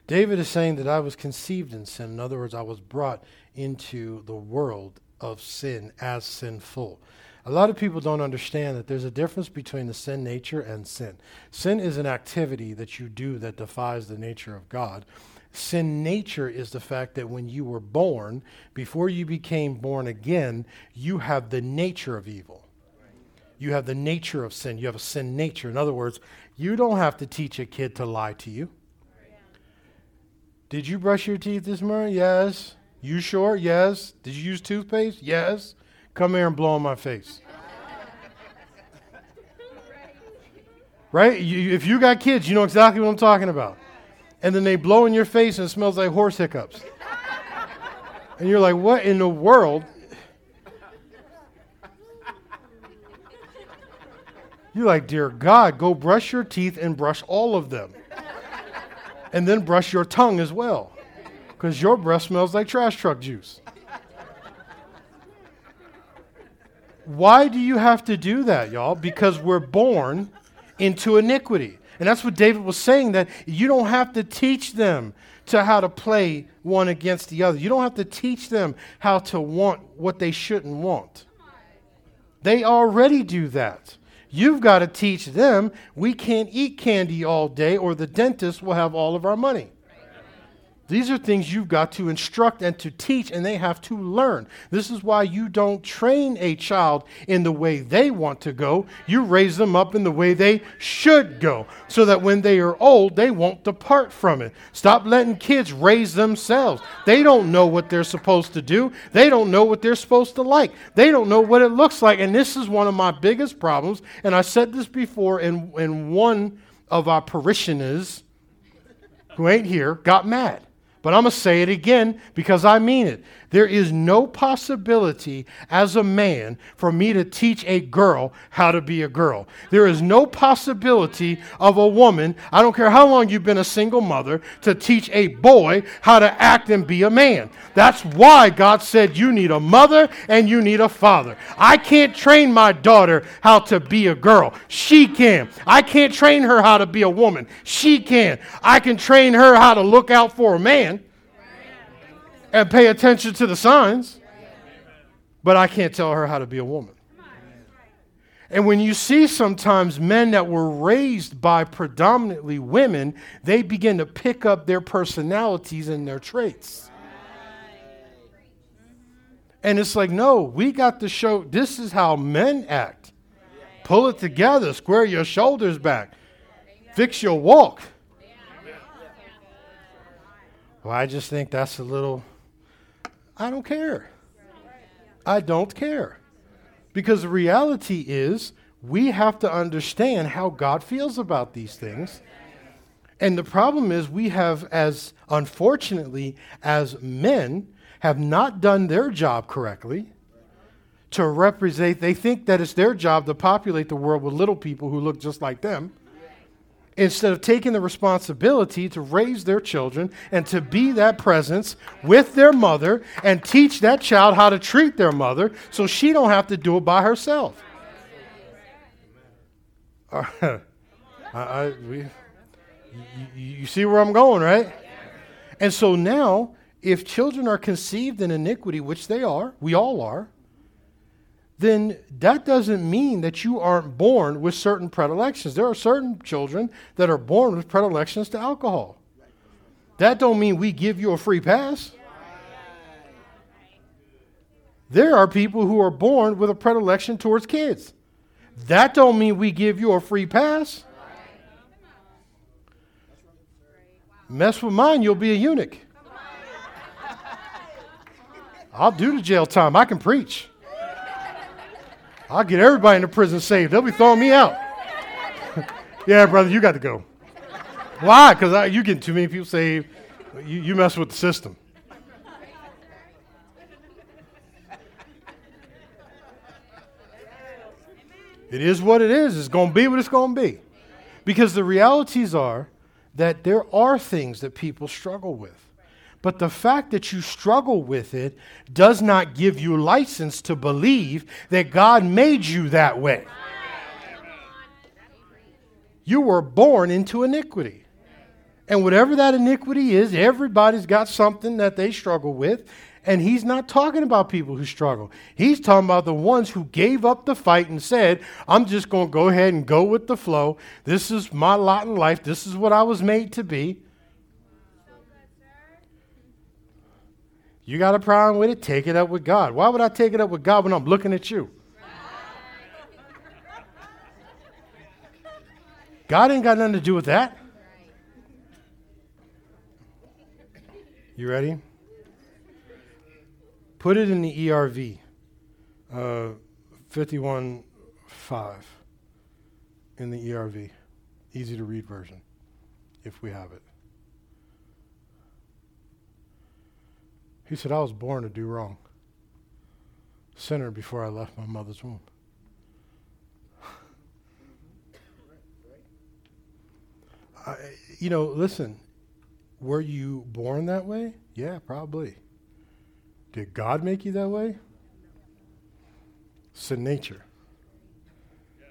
David is saying that I was conceived in sin. In other words, I was brought into the world of sin as sinful. A lot of people don't understand that there's a difference between the sin nature and sin. Sin is an activity that you do that defies the nature of God. Sin nature is the fact that when you were born, before you became born again, you have the nature of evil. You have the nature of sin. You have a sin nature. In other words, you don't have to teach a kid to lie to you. Did you brush your teeth this morning? Yes. You sure? Yes. Did you use toothpaste? Yes. Come here and blow on my face. right? You, if you got kids, you know exactly what I'm talking about. And then they blow in your face and it smells like horse hiccups. And you're like, what in the world? You're like, dear God, go brush your teeth and brush all of them. And then brush your tongue as well. Because your breath smells like trash truck juice. Why do you have to do that, y'all? Because we're born into iniquity. And that's what David was saying that you don't have to teach them to how to play one against the other. You don't have to teach them how to want what they shouldn't want. They already do that. You've got to teach them we can't eat candy all day or the dentist will have all of our money. These are things you've got to instruct and to teach, and they have to learn. This is why you don't train a child in the way they want to go. You raise them up in the way they should go, so that when they are old, they won't depart from it. Stop letting kids raise themselves. They don't know what they're supposed to do, they don't know what they're supposed to like, they don't know what it looks like. And this is one of my biggest problems. And I said this before, and, and one of our parishioners who ain't here got mad. But I'm going to say it again because I mean it. There is no possibility as a man for me to teach a girl how to be a girl. There is no possibility of a woman, I don't care how long you've been a single mother, to teach a boy how to act and be a man. That's why God said you need a mother and you need a father. I can't train my daughter how to be a girl. She can. I can't train her how to be a woman. She can. I can train her how to look out for a man and pay attention to the signs, but I can't tell her how to be a woman. And when you see sometimes men that were raised by predominantly women, they begin to pick up their personalities and their traits. And it's like, no, we got to show this is how men act. Pull it together, square your shoulders back, fix your walk. Well, I just think that's a little I don't care. I don't care. Because the reality is, we have to understand how God feels about these things. And the problem is, we have, as unfortunately, as men, have not done their job correctly to represent. They think that it's their job to populate the world with little people who look just like them instead of taking the responsibility to raise their children and to be that presence with their mother and teach that child how to treat their mother so she don't have to do it by herself. I, I, we, you, you see where i'm going right? And so now if children are conceived in iniquity which they are we all are then that doesn't mean that you aren't born with certain predilections. There are certain children that are born with predilections to alcohol. That don't mean we give you a free pass. There are people who are born with a predilection towards kids. That don't mean we give you a free pass. Mess with mine, you'll be a eunuch. I'll do the jail time. I can preach. I'll get everybody in the prison saved. They'll be throwing me out. yeah, brother, you got to go. Why? Because you get too many people saved. You, you mess with the system. It is what it is. It's going to be what it's going to be. Because the realities are that there are things that people struggle with. But the fact that you struggle with it does not give you license to believe that God made you that way. You were born into iniquity. And whatever that iniquity is, everybody's got something that they struggle with. And he's not talking about people who struggle. He's talking about the ones who gave up the fight and said, I'm just going to go ahead and go with the flow. This is my lot in life. This is what I was made to be. You got a problem with it? Take it up with God. Why would I take it up with God when I'm looking at you? God ain't got nothing to do with that. You ready? Put it in the ERV. Uh, 51 5 in the ERV. Easy to read version, if we have it. He said, I was born to do wrong. Sinner before I left my mother's womb. I, you know, listen, were you born that way? Yeah, probably. Did God make you that way? Sin nature,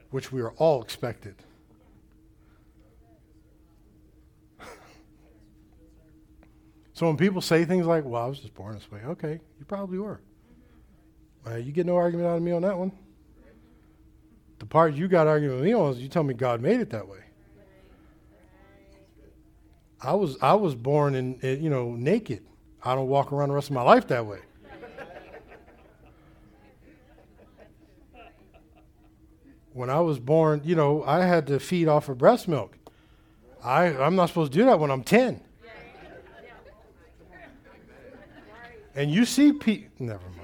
which we are all expected. So when people say things like, well, I was just born this way, okay, you probably were. You get no argument out of me on that one. The part you got argument with me on is you tell me God made it that way. I was I was born in, in, you know naked. I don't walk around the rest of my life that way. when I was born, you know, I had to feed off of breast milk. I I'm not supposed to do that when I'm 10. And you see people never mind.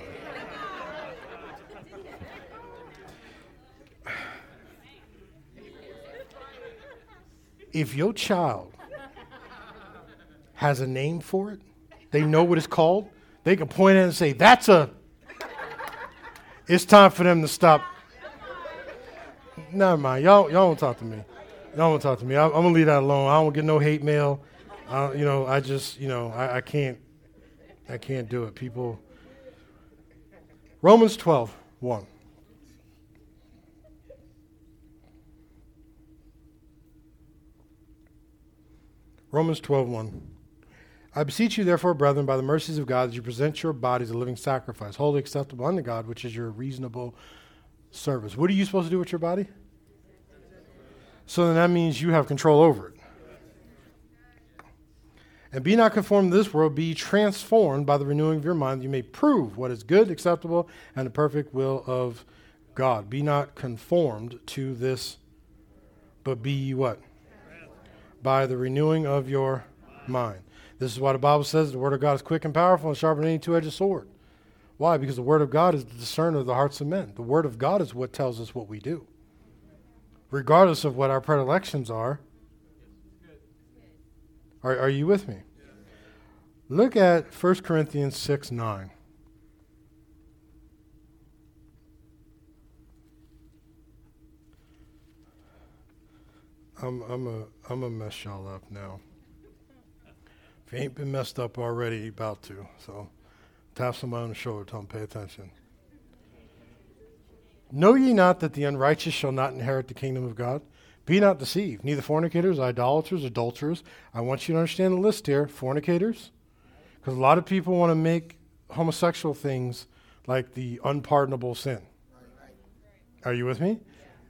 if your child has a name for it, they know what it's called, they can point at it and say, That's a. It's time for them to stop. Never mind. Y'all, y'all won't talk to me. Y'all won't talk to me. I, am going to leave that alone. I don't get no hate mail. You know, I just, you know, I, I can't. I can't do it. People. Romans 12, 1. Romans 12, 1. I beseech you, therefore, brethren, by the mercies of God, that you present your bodies a living sacrifice, holy acceptable unto God, which is your reasonable service. What are you supposed to do with your body? So then that means you have control over it. And be not conformed to this world, be transformed by the renewing of your mind, you may prove what is good, acceptable, and the perfect will of God. Be not conformed to this, but be what? by the renewing of your mind. This is why the Bible says the Word of God is quick and powerful and sharper than any two edged sword. Why? Because the Word of God is the discerner of the hearts of men. The Word of God is what tells us what we do. Regardless of what our predilections are. Are, are you with me? Look at 1 Corinthians 6 9. I'm I'm a I'm a mess y'all up now. If you ain't been messed up already, you about to. So tap somebody on the shoulder, tell them pay attention. Know ye not that the unrighteous shall not inherit the kingdom of God? Be not deceived, neither fornicators, idolaters, adulterers. I want you to understand the list here. Fornicators, because a lot of people want to make homosexual things like the unpardonable sin. Are you with me?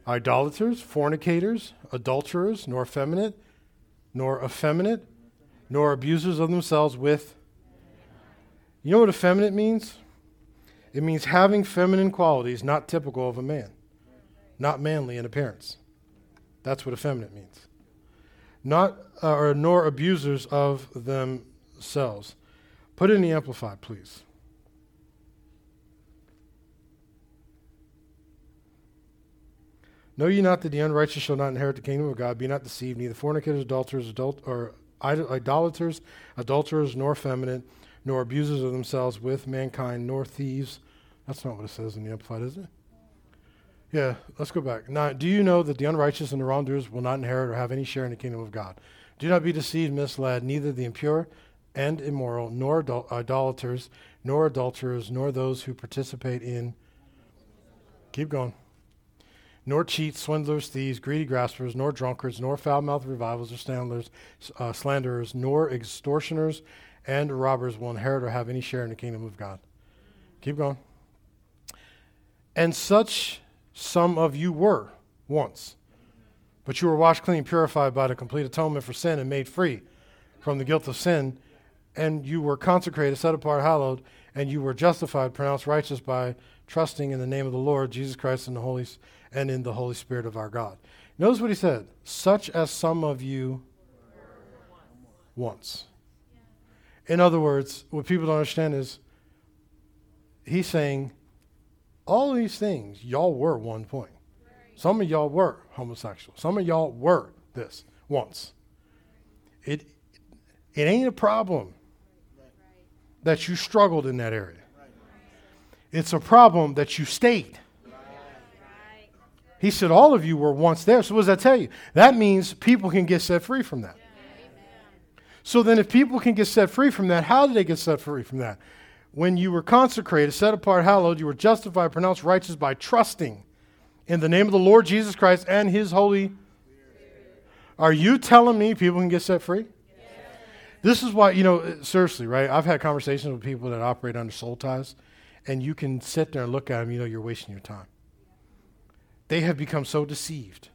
idolaters, fornicators, adulterers, nor effeminate, nor effeminate, nor abusers of themselves with. You know what effeminate means? It means having feminine qualities not typical of a man, not manly in appearance. That's what effeminate means. Not uh, or nor abusers of themselves. Put in the amplified, please. Know ye not that the unrighteous shall not inherit the kingdom of God? Be not deceived, neither fornicators, adulterers, adult, or idolaters, adulterers, nor effeminate, nor abusers of themselves with mankind, nor thieves. That's not what it says in the Amplified, is it? Yeah, let's go back. Now, do you know that the unrighteous and the wrongdoers will not inherit or have any share in the kingdom of God? Do not be deceived, misled, neither the impure and immoral, nor idolaters, nor adulterers, nor those who participate in. Keep going nor cheats, swindlers, thieves, greedy graspers, nor drunkards, nor foul-mouthed revilers or slanderers, uh, slanderers, nor extortioners and robbers will inherit or have any share in the kingdom of God. Keep going. And such some of you were once, but you were washed clean, purified by the complete atonement for sin, and made free from the guilt of sin. And you were consecrated, set apart, hallowed, and you were justified, pronounced righteous by trusting in the name of the Lord Jesus Christ and the Holy and in the Holy Spirit of our God. Notice what he said such as some of you once. In other words, what people don't understand is he's saying All these things, y'all were one point. Some of y'all were homosexual. Some of y'all were this once. It it ain't a problem that you struggled in that area. It's a problem that you stayed. He said, All of you were once there. So, what does that tell you? That means people can get set free from that. So, then if people can get set free from that, how did they get set free from that? When you were consecrated, set apart, hallowed, you were justified, pronounced righteous by trusting in the name of the Lord Jesus Christ and his holy. Are you telling me people can get set free? This is why, you know, seriously, right? I've had conversations with people that operate under soul ties, and you can sit there and look at them, you know, you're wasting your time. They have become so deceived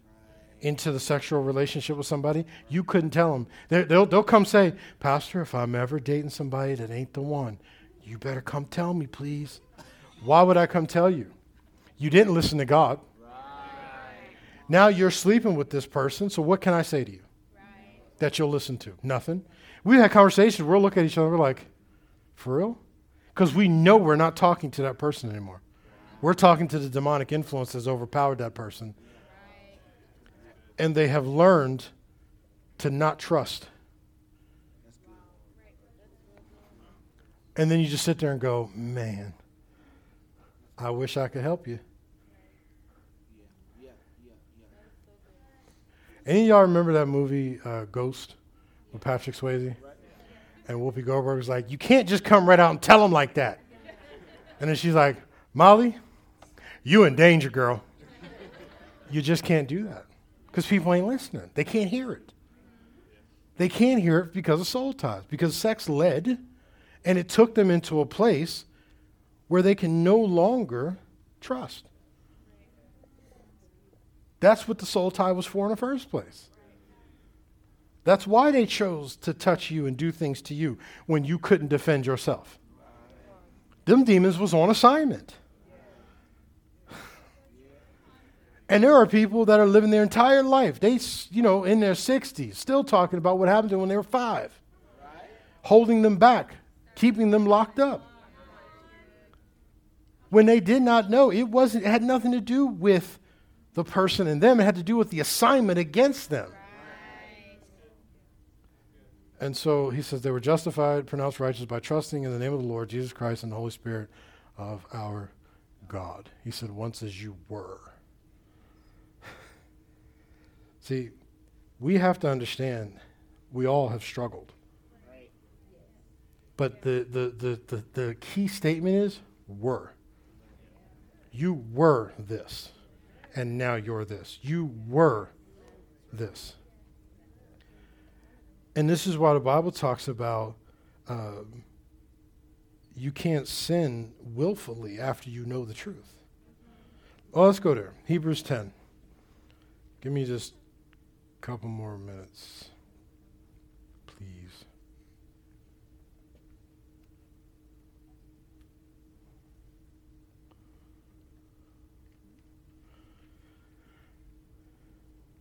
into the sexual relationship with somebody, you couldn't tell them. they will they'll come say, Pastor, if I'm ever dating somebody that ain't the one, you better come tell me, please. Why would I come tell you? You didn't listen to God. Right. Now you're sleeping with this person, so what can I say to you right. that you'll listen to? Nothing. We had conversations, we're look at each other, we're like, for real? Because we know we're not talking to that person anymore. We're talking to the demonic influence that's overpowered that person. And they have learned to not trust. And then you just sit there and go, man, I wish I could help you. Any of y'all remember that movie uh, Ghost with Patrick Swayze? And Whoopi Goldberg was like, You can't just come right out and tell them like that. And then she's like, Molly, you in danger, girl. You just can't do that because people ain't listening. They can't hear it. They can't hear it because of soul ties, because sex led, and it took them into a place where they can no longer trust. That's what the soul tie was for in the first place. That's why they chose to touch you and do things to you when you couldn't defend yourself. Them demons was on assignment. And there are people that are living their entire life, they, you know, in their 60s, still talking about what happened to them when they were five, holding them back, keeping them locked up. When they did not know, it wasn't, it had nothing to do with the person in them, it had to do with the assignment against them. And so he says they were justified, pronounced righteous by trusting in the name of the Lord Jesus Christ and the Holy Spirit of our God. He said, once as you were. See, we have to understand we all have struggled. But the, the, the, the, the key statement is were. You were this, and now you're this. You were this. And this is why the Bible talks about um, you can't sin willfully after you know the truth. Well, let's go there. Hebrews 10. Give me just a couple more minutes, please.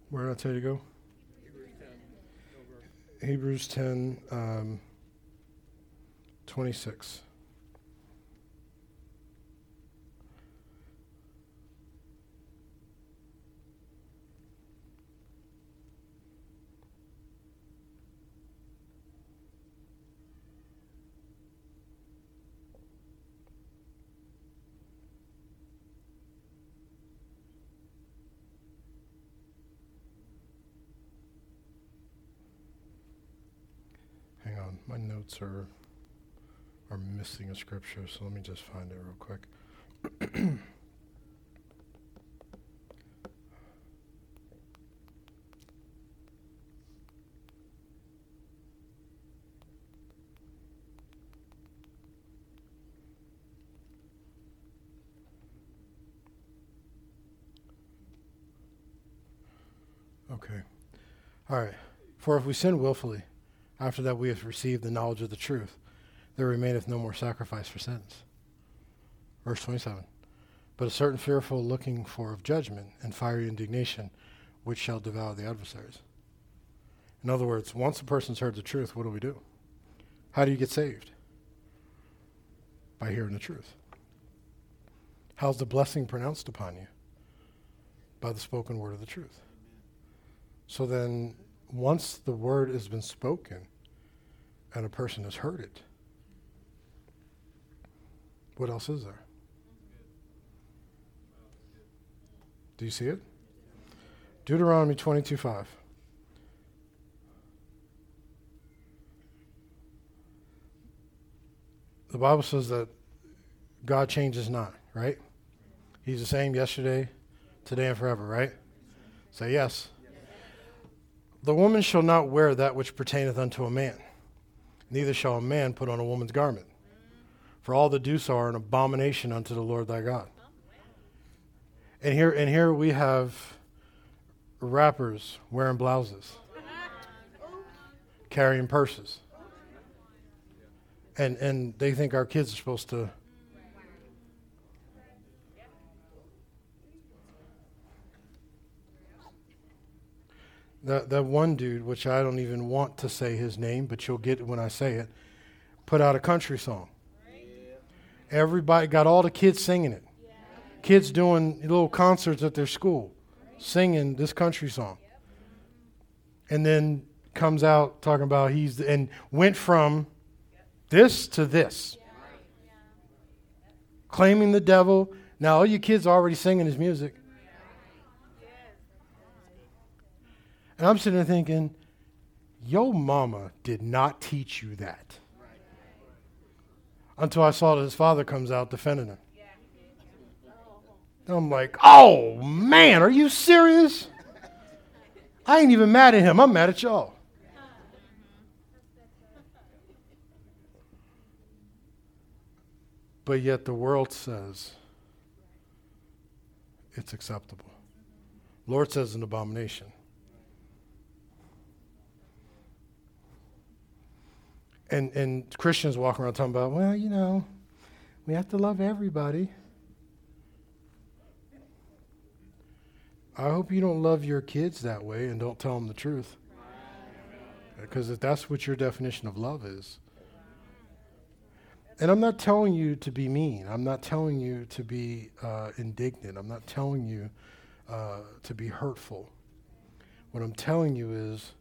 Where did I tell you to go? Hebrews 10, um, 26. My notes are are missing a scripture, so let me just find it real quick. Okay. All right. For if we sin willfully, after that we have received the knowledge of the truth, there remaineth no more sacrifice for sins. Verse 27. But a certain fearful looking for of judgment and fiery indignation, which shall devour the adversaries. In other words, once a person's heard the truth, what do we do? How do you get saved? By hearing the truth. How's the blessing pronounced upon you? By the spoken word of the truth. So then, once the word has been spoken and a person has heard it, what else is there? Do you see it? Deuteronomy 22 5. The Bible says that God changes not, right? He's the same yesterday, today, and forever, right? Say yes. The woman shall not wear that which pertaineth unto a man, neither shall a man put on a woman's garment. For all that do so are an abomination unto the Lord thy God. And here, and here we have rappers wearing blouses, carrying purses, and and they think our kids are supposed to. That that one dude, which I don't even want to say his name, but you'll get it when I say it, put out a country song. Everybody got all the kids singing it. Kids doing little concerts at their school, singing this country song. And then comes out talking about he's and went from this to this. Claiming the devil. Now all you kids are already singing his music. And I'm sitting there thinking, your mama did not teach you that. Until I saw that his father comes out defending him. I'm like, oh man, are you serious? I ain't even mad at him. I'm mad at y'all. But yet the world says it's acceptable. Lord says an abomination. And, and Christians walk around talking about, well, you know, we have to love everybody. I hope you don't love your kids that way and don't tell them the truth. Because if that's what your definition of love is. And I'm not telling you to be mean. I'm not telling you to be uh, indignant. I'm not telling you uh, to be hurtful. What I'm telling you is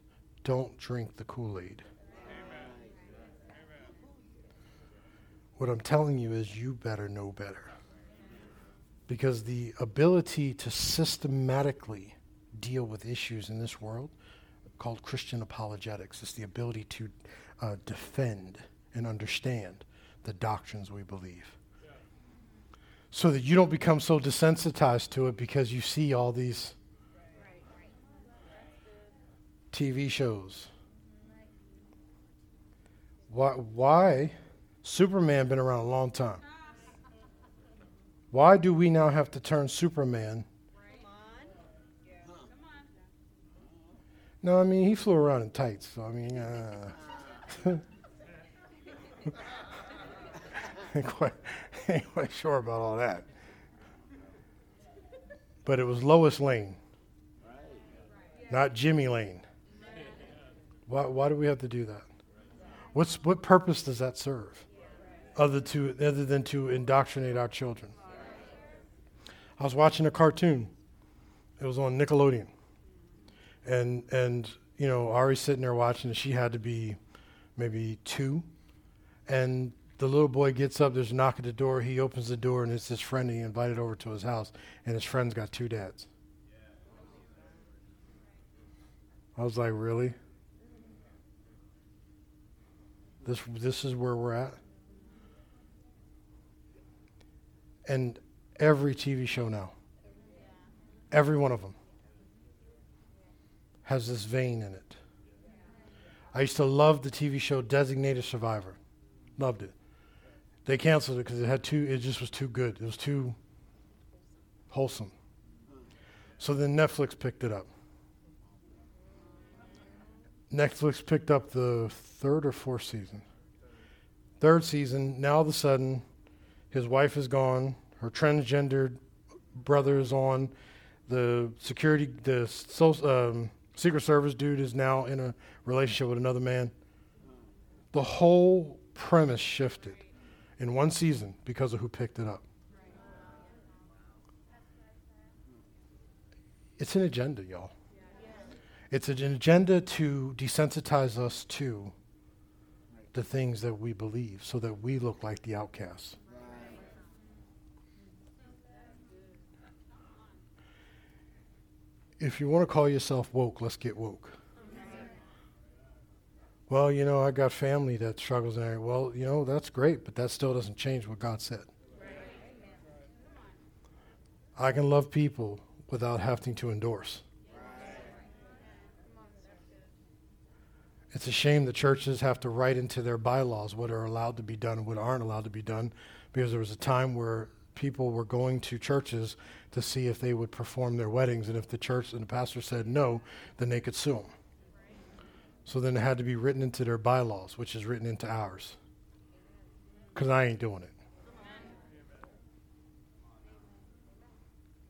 don't drink the Kool Aid. What I'm telling you is you better know better. Because the ability to systematically deal with issues in this world, called Christian apologetics, is the ability to uh, defend and understand the doctrines we believe. So that you don't become so desensitized to it because you see all these TV shows. Why, why Superman been around a long time. Why do we now have to turn Superman? No, I mean he flew around in tights. So I mean, uh, quite, ain't quite sure about all that. But it was Lois Lane, not Jimmy Lane. Why, why do we have to do that? What's, what purpose does that serve? Other, to, other than to indoctrinate our children. I was watching a cartoon. It was on Nickelodeon. And, and you know, Ari's sitting there watching, and she had to be maybe two. And the little boy gets up, there's a knock at the door. He opens the door, and it's his friend he invited over to his house. And his friend's got two dads. I was like, really? This, this is where we're at? And every TV show now, every one of them, has this vein in it. I used to love the TV show Designated Survivor. Loved it. They canceled it because it had too. It just was too good. It was too wholesome. So then Netflix picked it up. Netflix picked up the third or fourth season. Third season. Now all of a sudden, his wife is gone. Her transgendered brother is on. The security, the social, um, Secret Service dude is now in a relationship with another man. The whole premise shifted in one season because of who picked it up. It's an agenda, y'all. It's an agenda to desensitize us to the things that we believe so that we look like the outcasts. If you want to call yourself woke, let's get woke. Well, you know, I got family that struggles there. Well, you know, that's great, but that still doesn't change what God said. I can love people without having to endorse. It's a shame the churches have to write into their bylaws what are allowed to be done and what aren't allowed to be done because there was a time where people were going to churches to see if they would perform their weddings, and if the church and the pastor said no, then they could sue them. So then it had to be written into their bylaws, which is written into ours. Because I ain't doing it.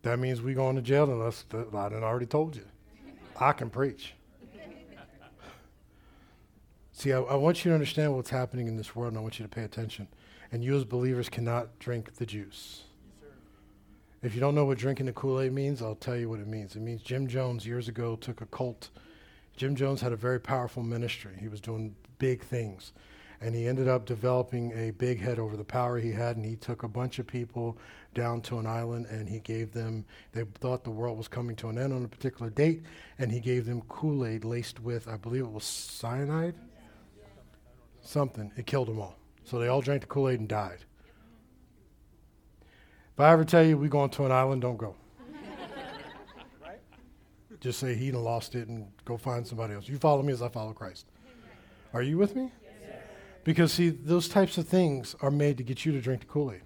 That means we going to jail unless I done already told you. I can preach. See, I, I, want you to understand what's happening in this world, and I want you to pay attention. And you, as believers, cannot drink the juice. If you don't know what drinking the Kool Aid means, I'll tell you what it means. It means Jim Jones years ago took a cult. Jim Jones had a very powerful ministry. He was doing big things. And he ended up developing a big head over the power he had. And he took a bunch of people down to an island and he gave them, they thought the world was coming to an end on a particular date. And he gave them Kool Aid laced with, I believe it was cyanide? Something. It killed them all. So they all drank the Kool Aid and died. If I ever tell you we're going to an island, don't go. right? Just say he done lost it and go find somebody else. You follow me as I follow Christ. Are you with me? Yes. Because, see, those types of things are made to get you to drink the Kool Aid.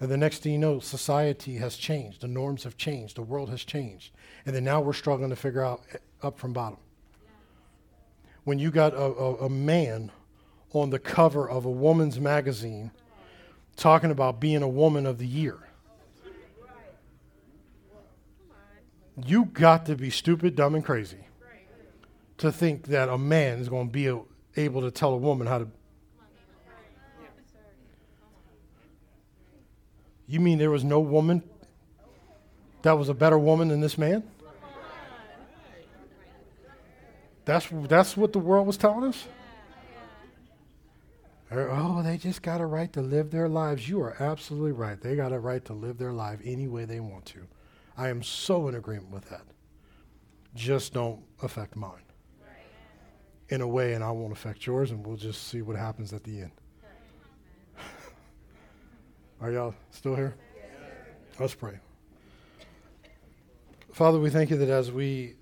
And the next thing you know, society has changed. The norms have changed. The world has changed. And then now we're struggling to figure out eh, up from bottom. When you got a, a, a man on the cover of a woman's magazine talking about being a woman of the year. You got to be stupid, dumb, and crazy to think that a man is going to be able to tell a woman how to. You mean there was no woman that was a better woman than this man? That's, that's what the world was telling us? Er, oh, they just got a right to live their lives. You are absolutely right. They got a right to live their life any way they want to. I am so in agreement with that. Just don't affect mine in a way, and I won't affect yours, and we'll just see what happens at the end. Are y'all still here? Let's pray. Father, we thank you that as we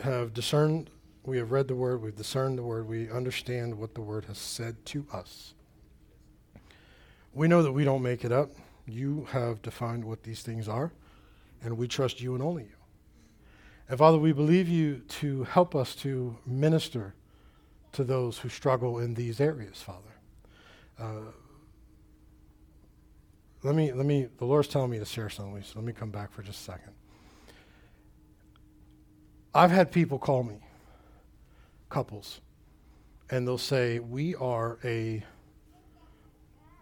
have discerned we have read the word, we've discerned the word, we understand what the word has said to us. We know that we don't make it up. You have defined what these things are, and we trust you and only you. And Father, we believe you to help us to minister to those who struggle in these areas, Father. Uh, let me, let me, the Lord's telling me to share something, so let me come back for just a second. I've had people call me couples, and they'll say, We are a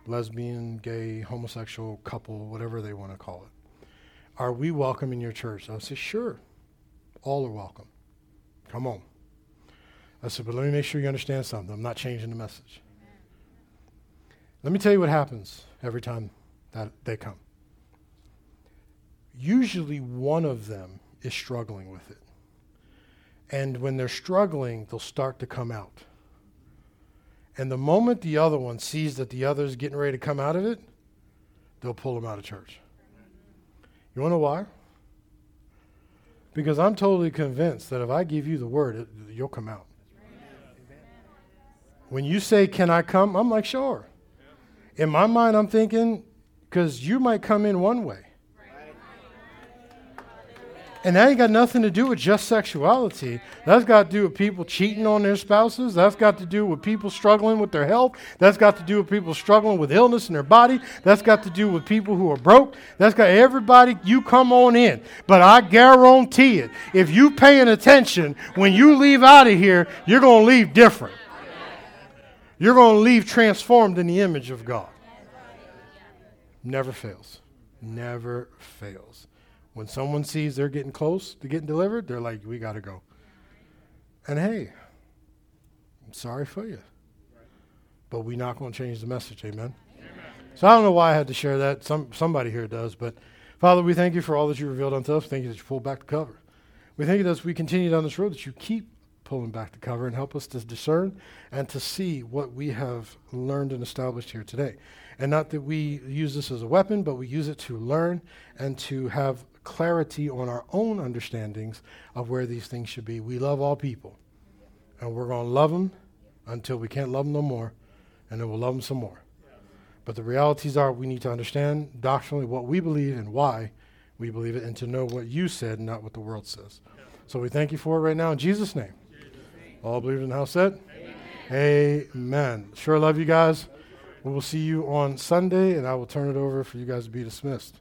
lesbian, gay, homosexual couple, whatever they want to call it. Are we welcome in your church? I said, Sure. All are welcome. Come on. I said, But let me make sure you understand something. I'm not changing the message. Let me tell you what happens every time that they come. Usually, one of them is struggling with it. And when they're struggling, they'll start to come out. And the moment the other one sees that the other is getting ready to come out of it, they'll pull them out of church. You want to know why? Because I'm totally convinced that if I give you the word, it, you'll come out. When you say, Can I come? I'm like, Sure. In my mind, I'm thinking, because you might come in one way. And that ain't got nothing to do with just sexuality. That's got to do with people cheating on their spouses. That's got to do with people struggling with their health. That's got to do with people struggling with illness in their body. That's got to do with people who are broke. That's got everybody, you come on in. But I guarantee it, if you paying attention, when you leave out of here, you're going to leave different. You're going to leave transformed in the image of God. Never fails. Never fails. When someone sees they're getting close to getting delivered, they're like, we got to go. And hey, I'm sorry for you. But we're not going to change the message. Amen. Amen. So I don't know why I had to share that. Some somebody here does, but Father, we thank you for all that you revealed unto us. Thank you that you pulled back the cover. We thank you that as we continue down this road, that you keep pulling back the cover and help us to discern and to see what we have learned and established here today. And not that we use this as a weapon, but we use it to learn and to have clarity on our own understandings of where these things should be. We love all people, and we're going to love them until we can't love them no more, and then we'll love them some more. But the realities are we need to understand doctrinally what we believe and why we believe it, and to know what you said, not what the world says. So we thank you for it right now in Jesus' name. All believers in the house said? Amen. Amen. Sure love you guys. We will see you on Sunday, and I will turn it over for you guys to be dismissed.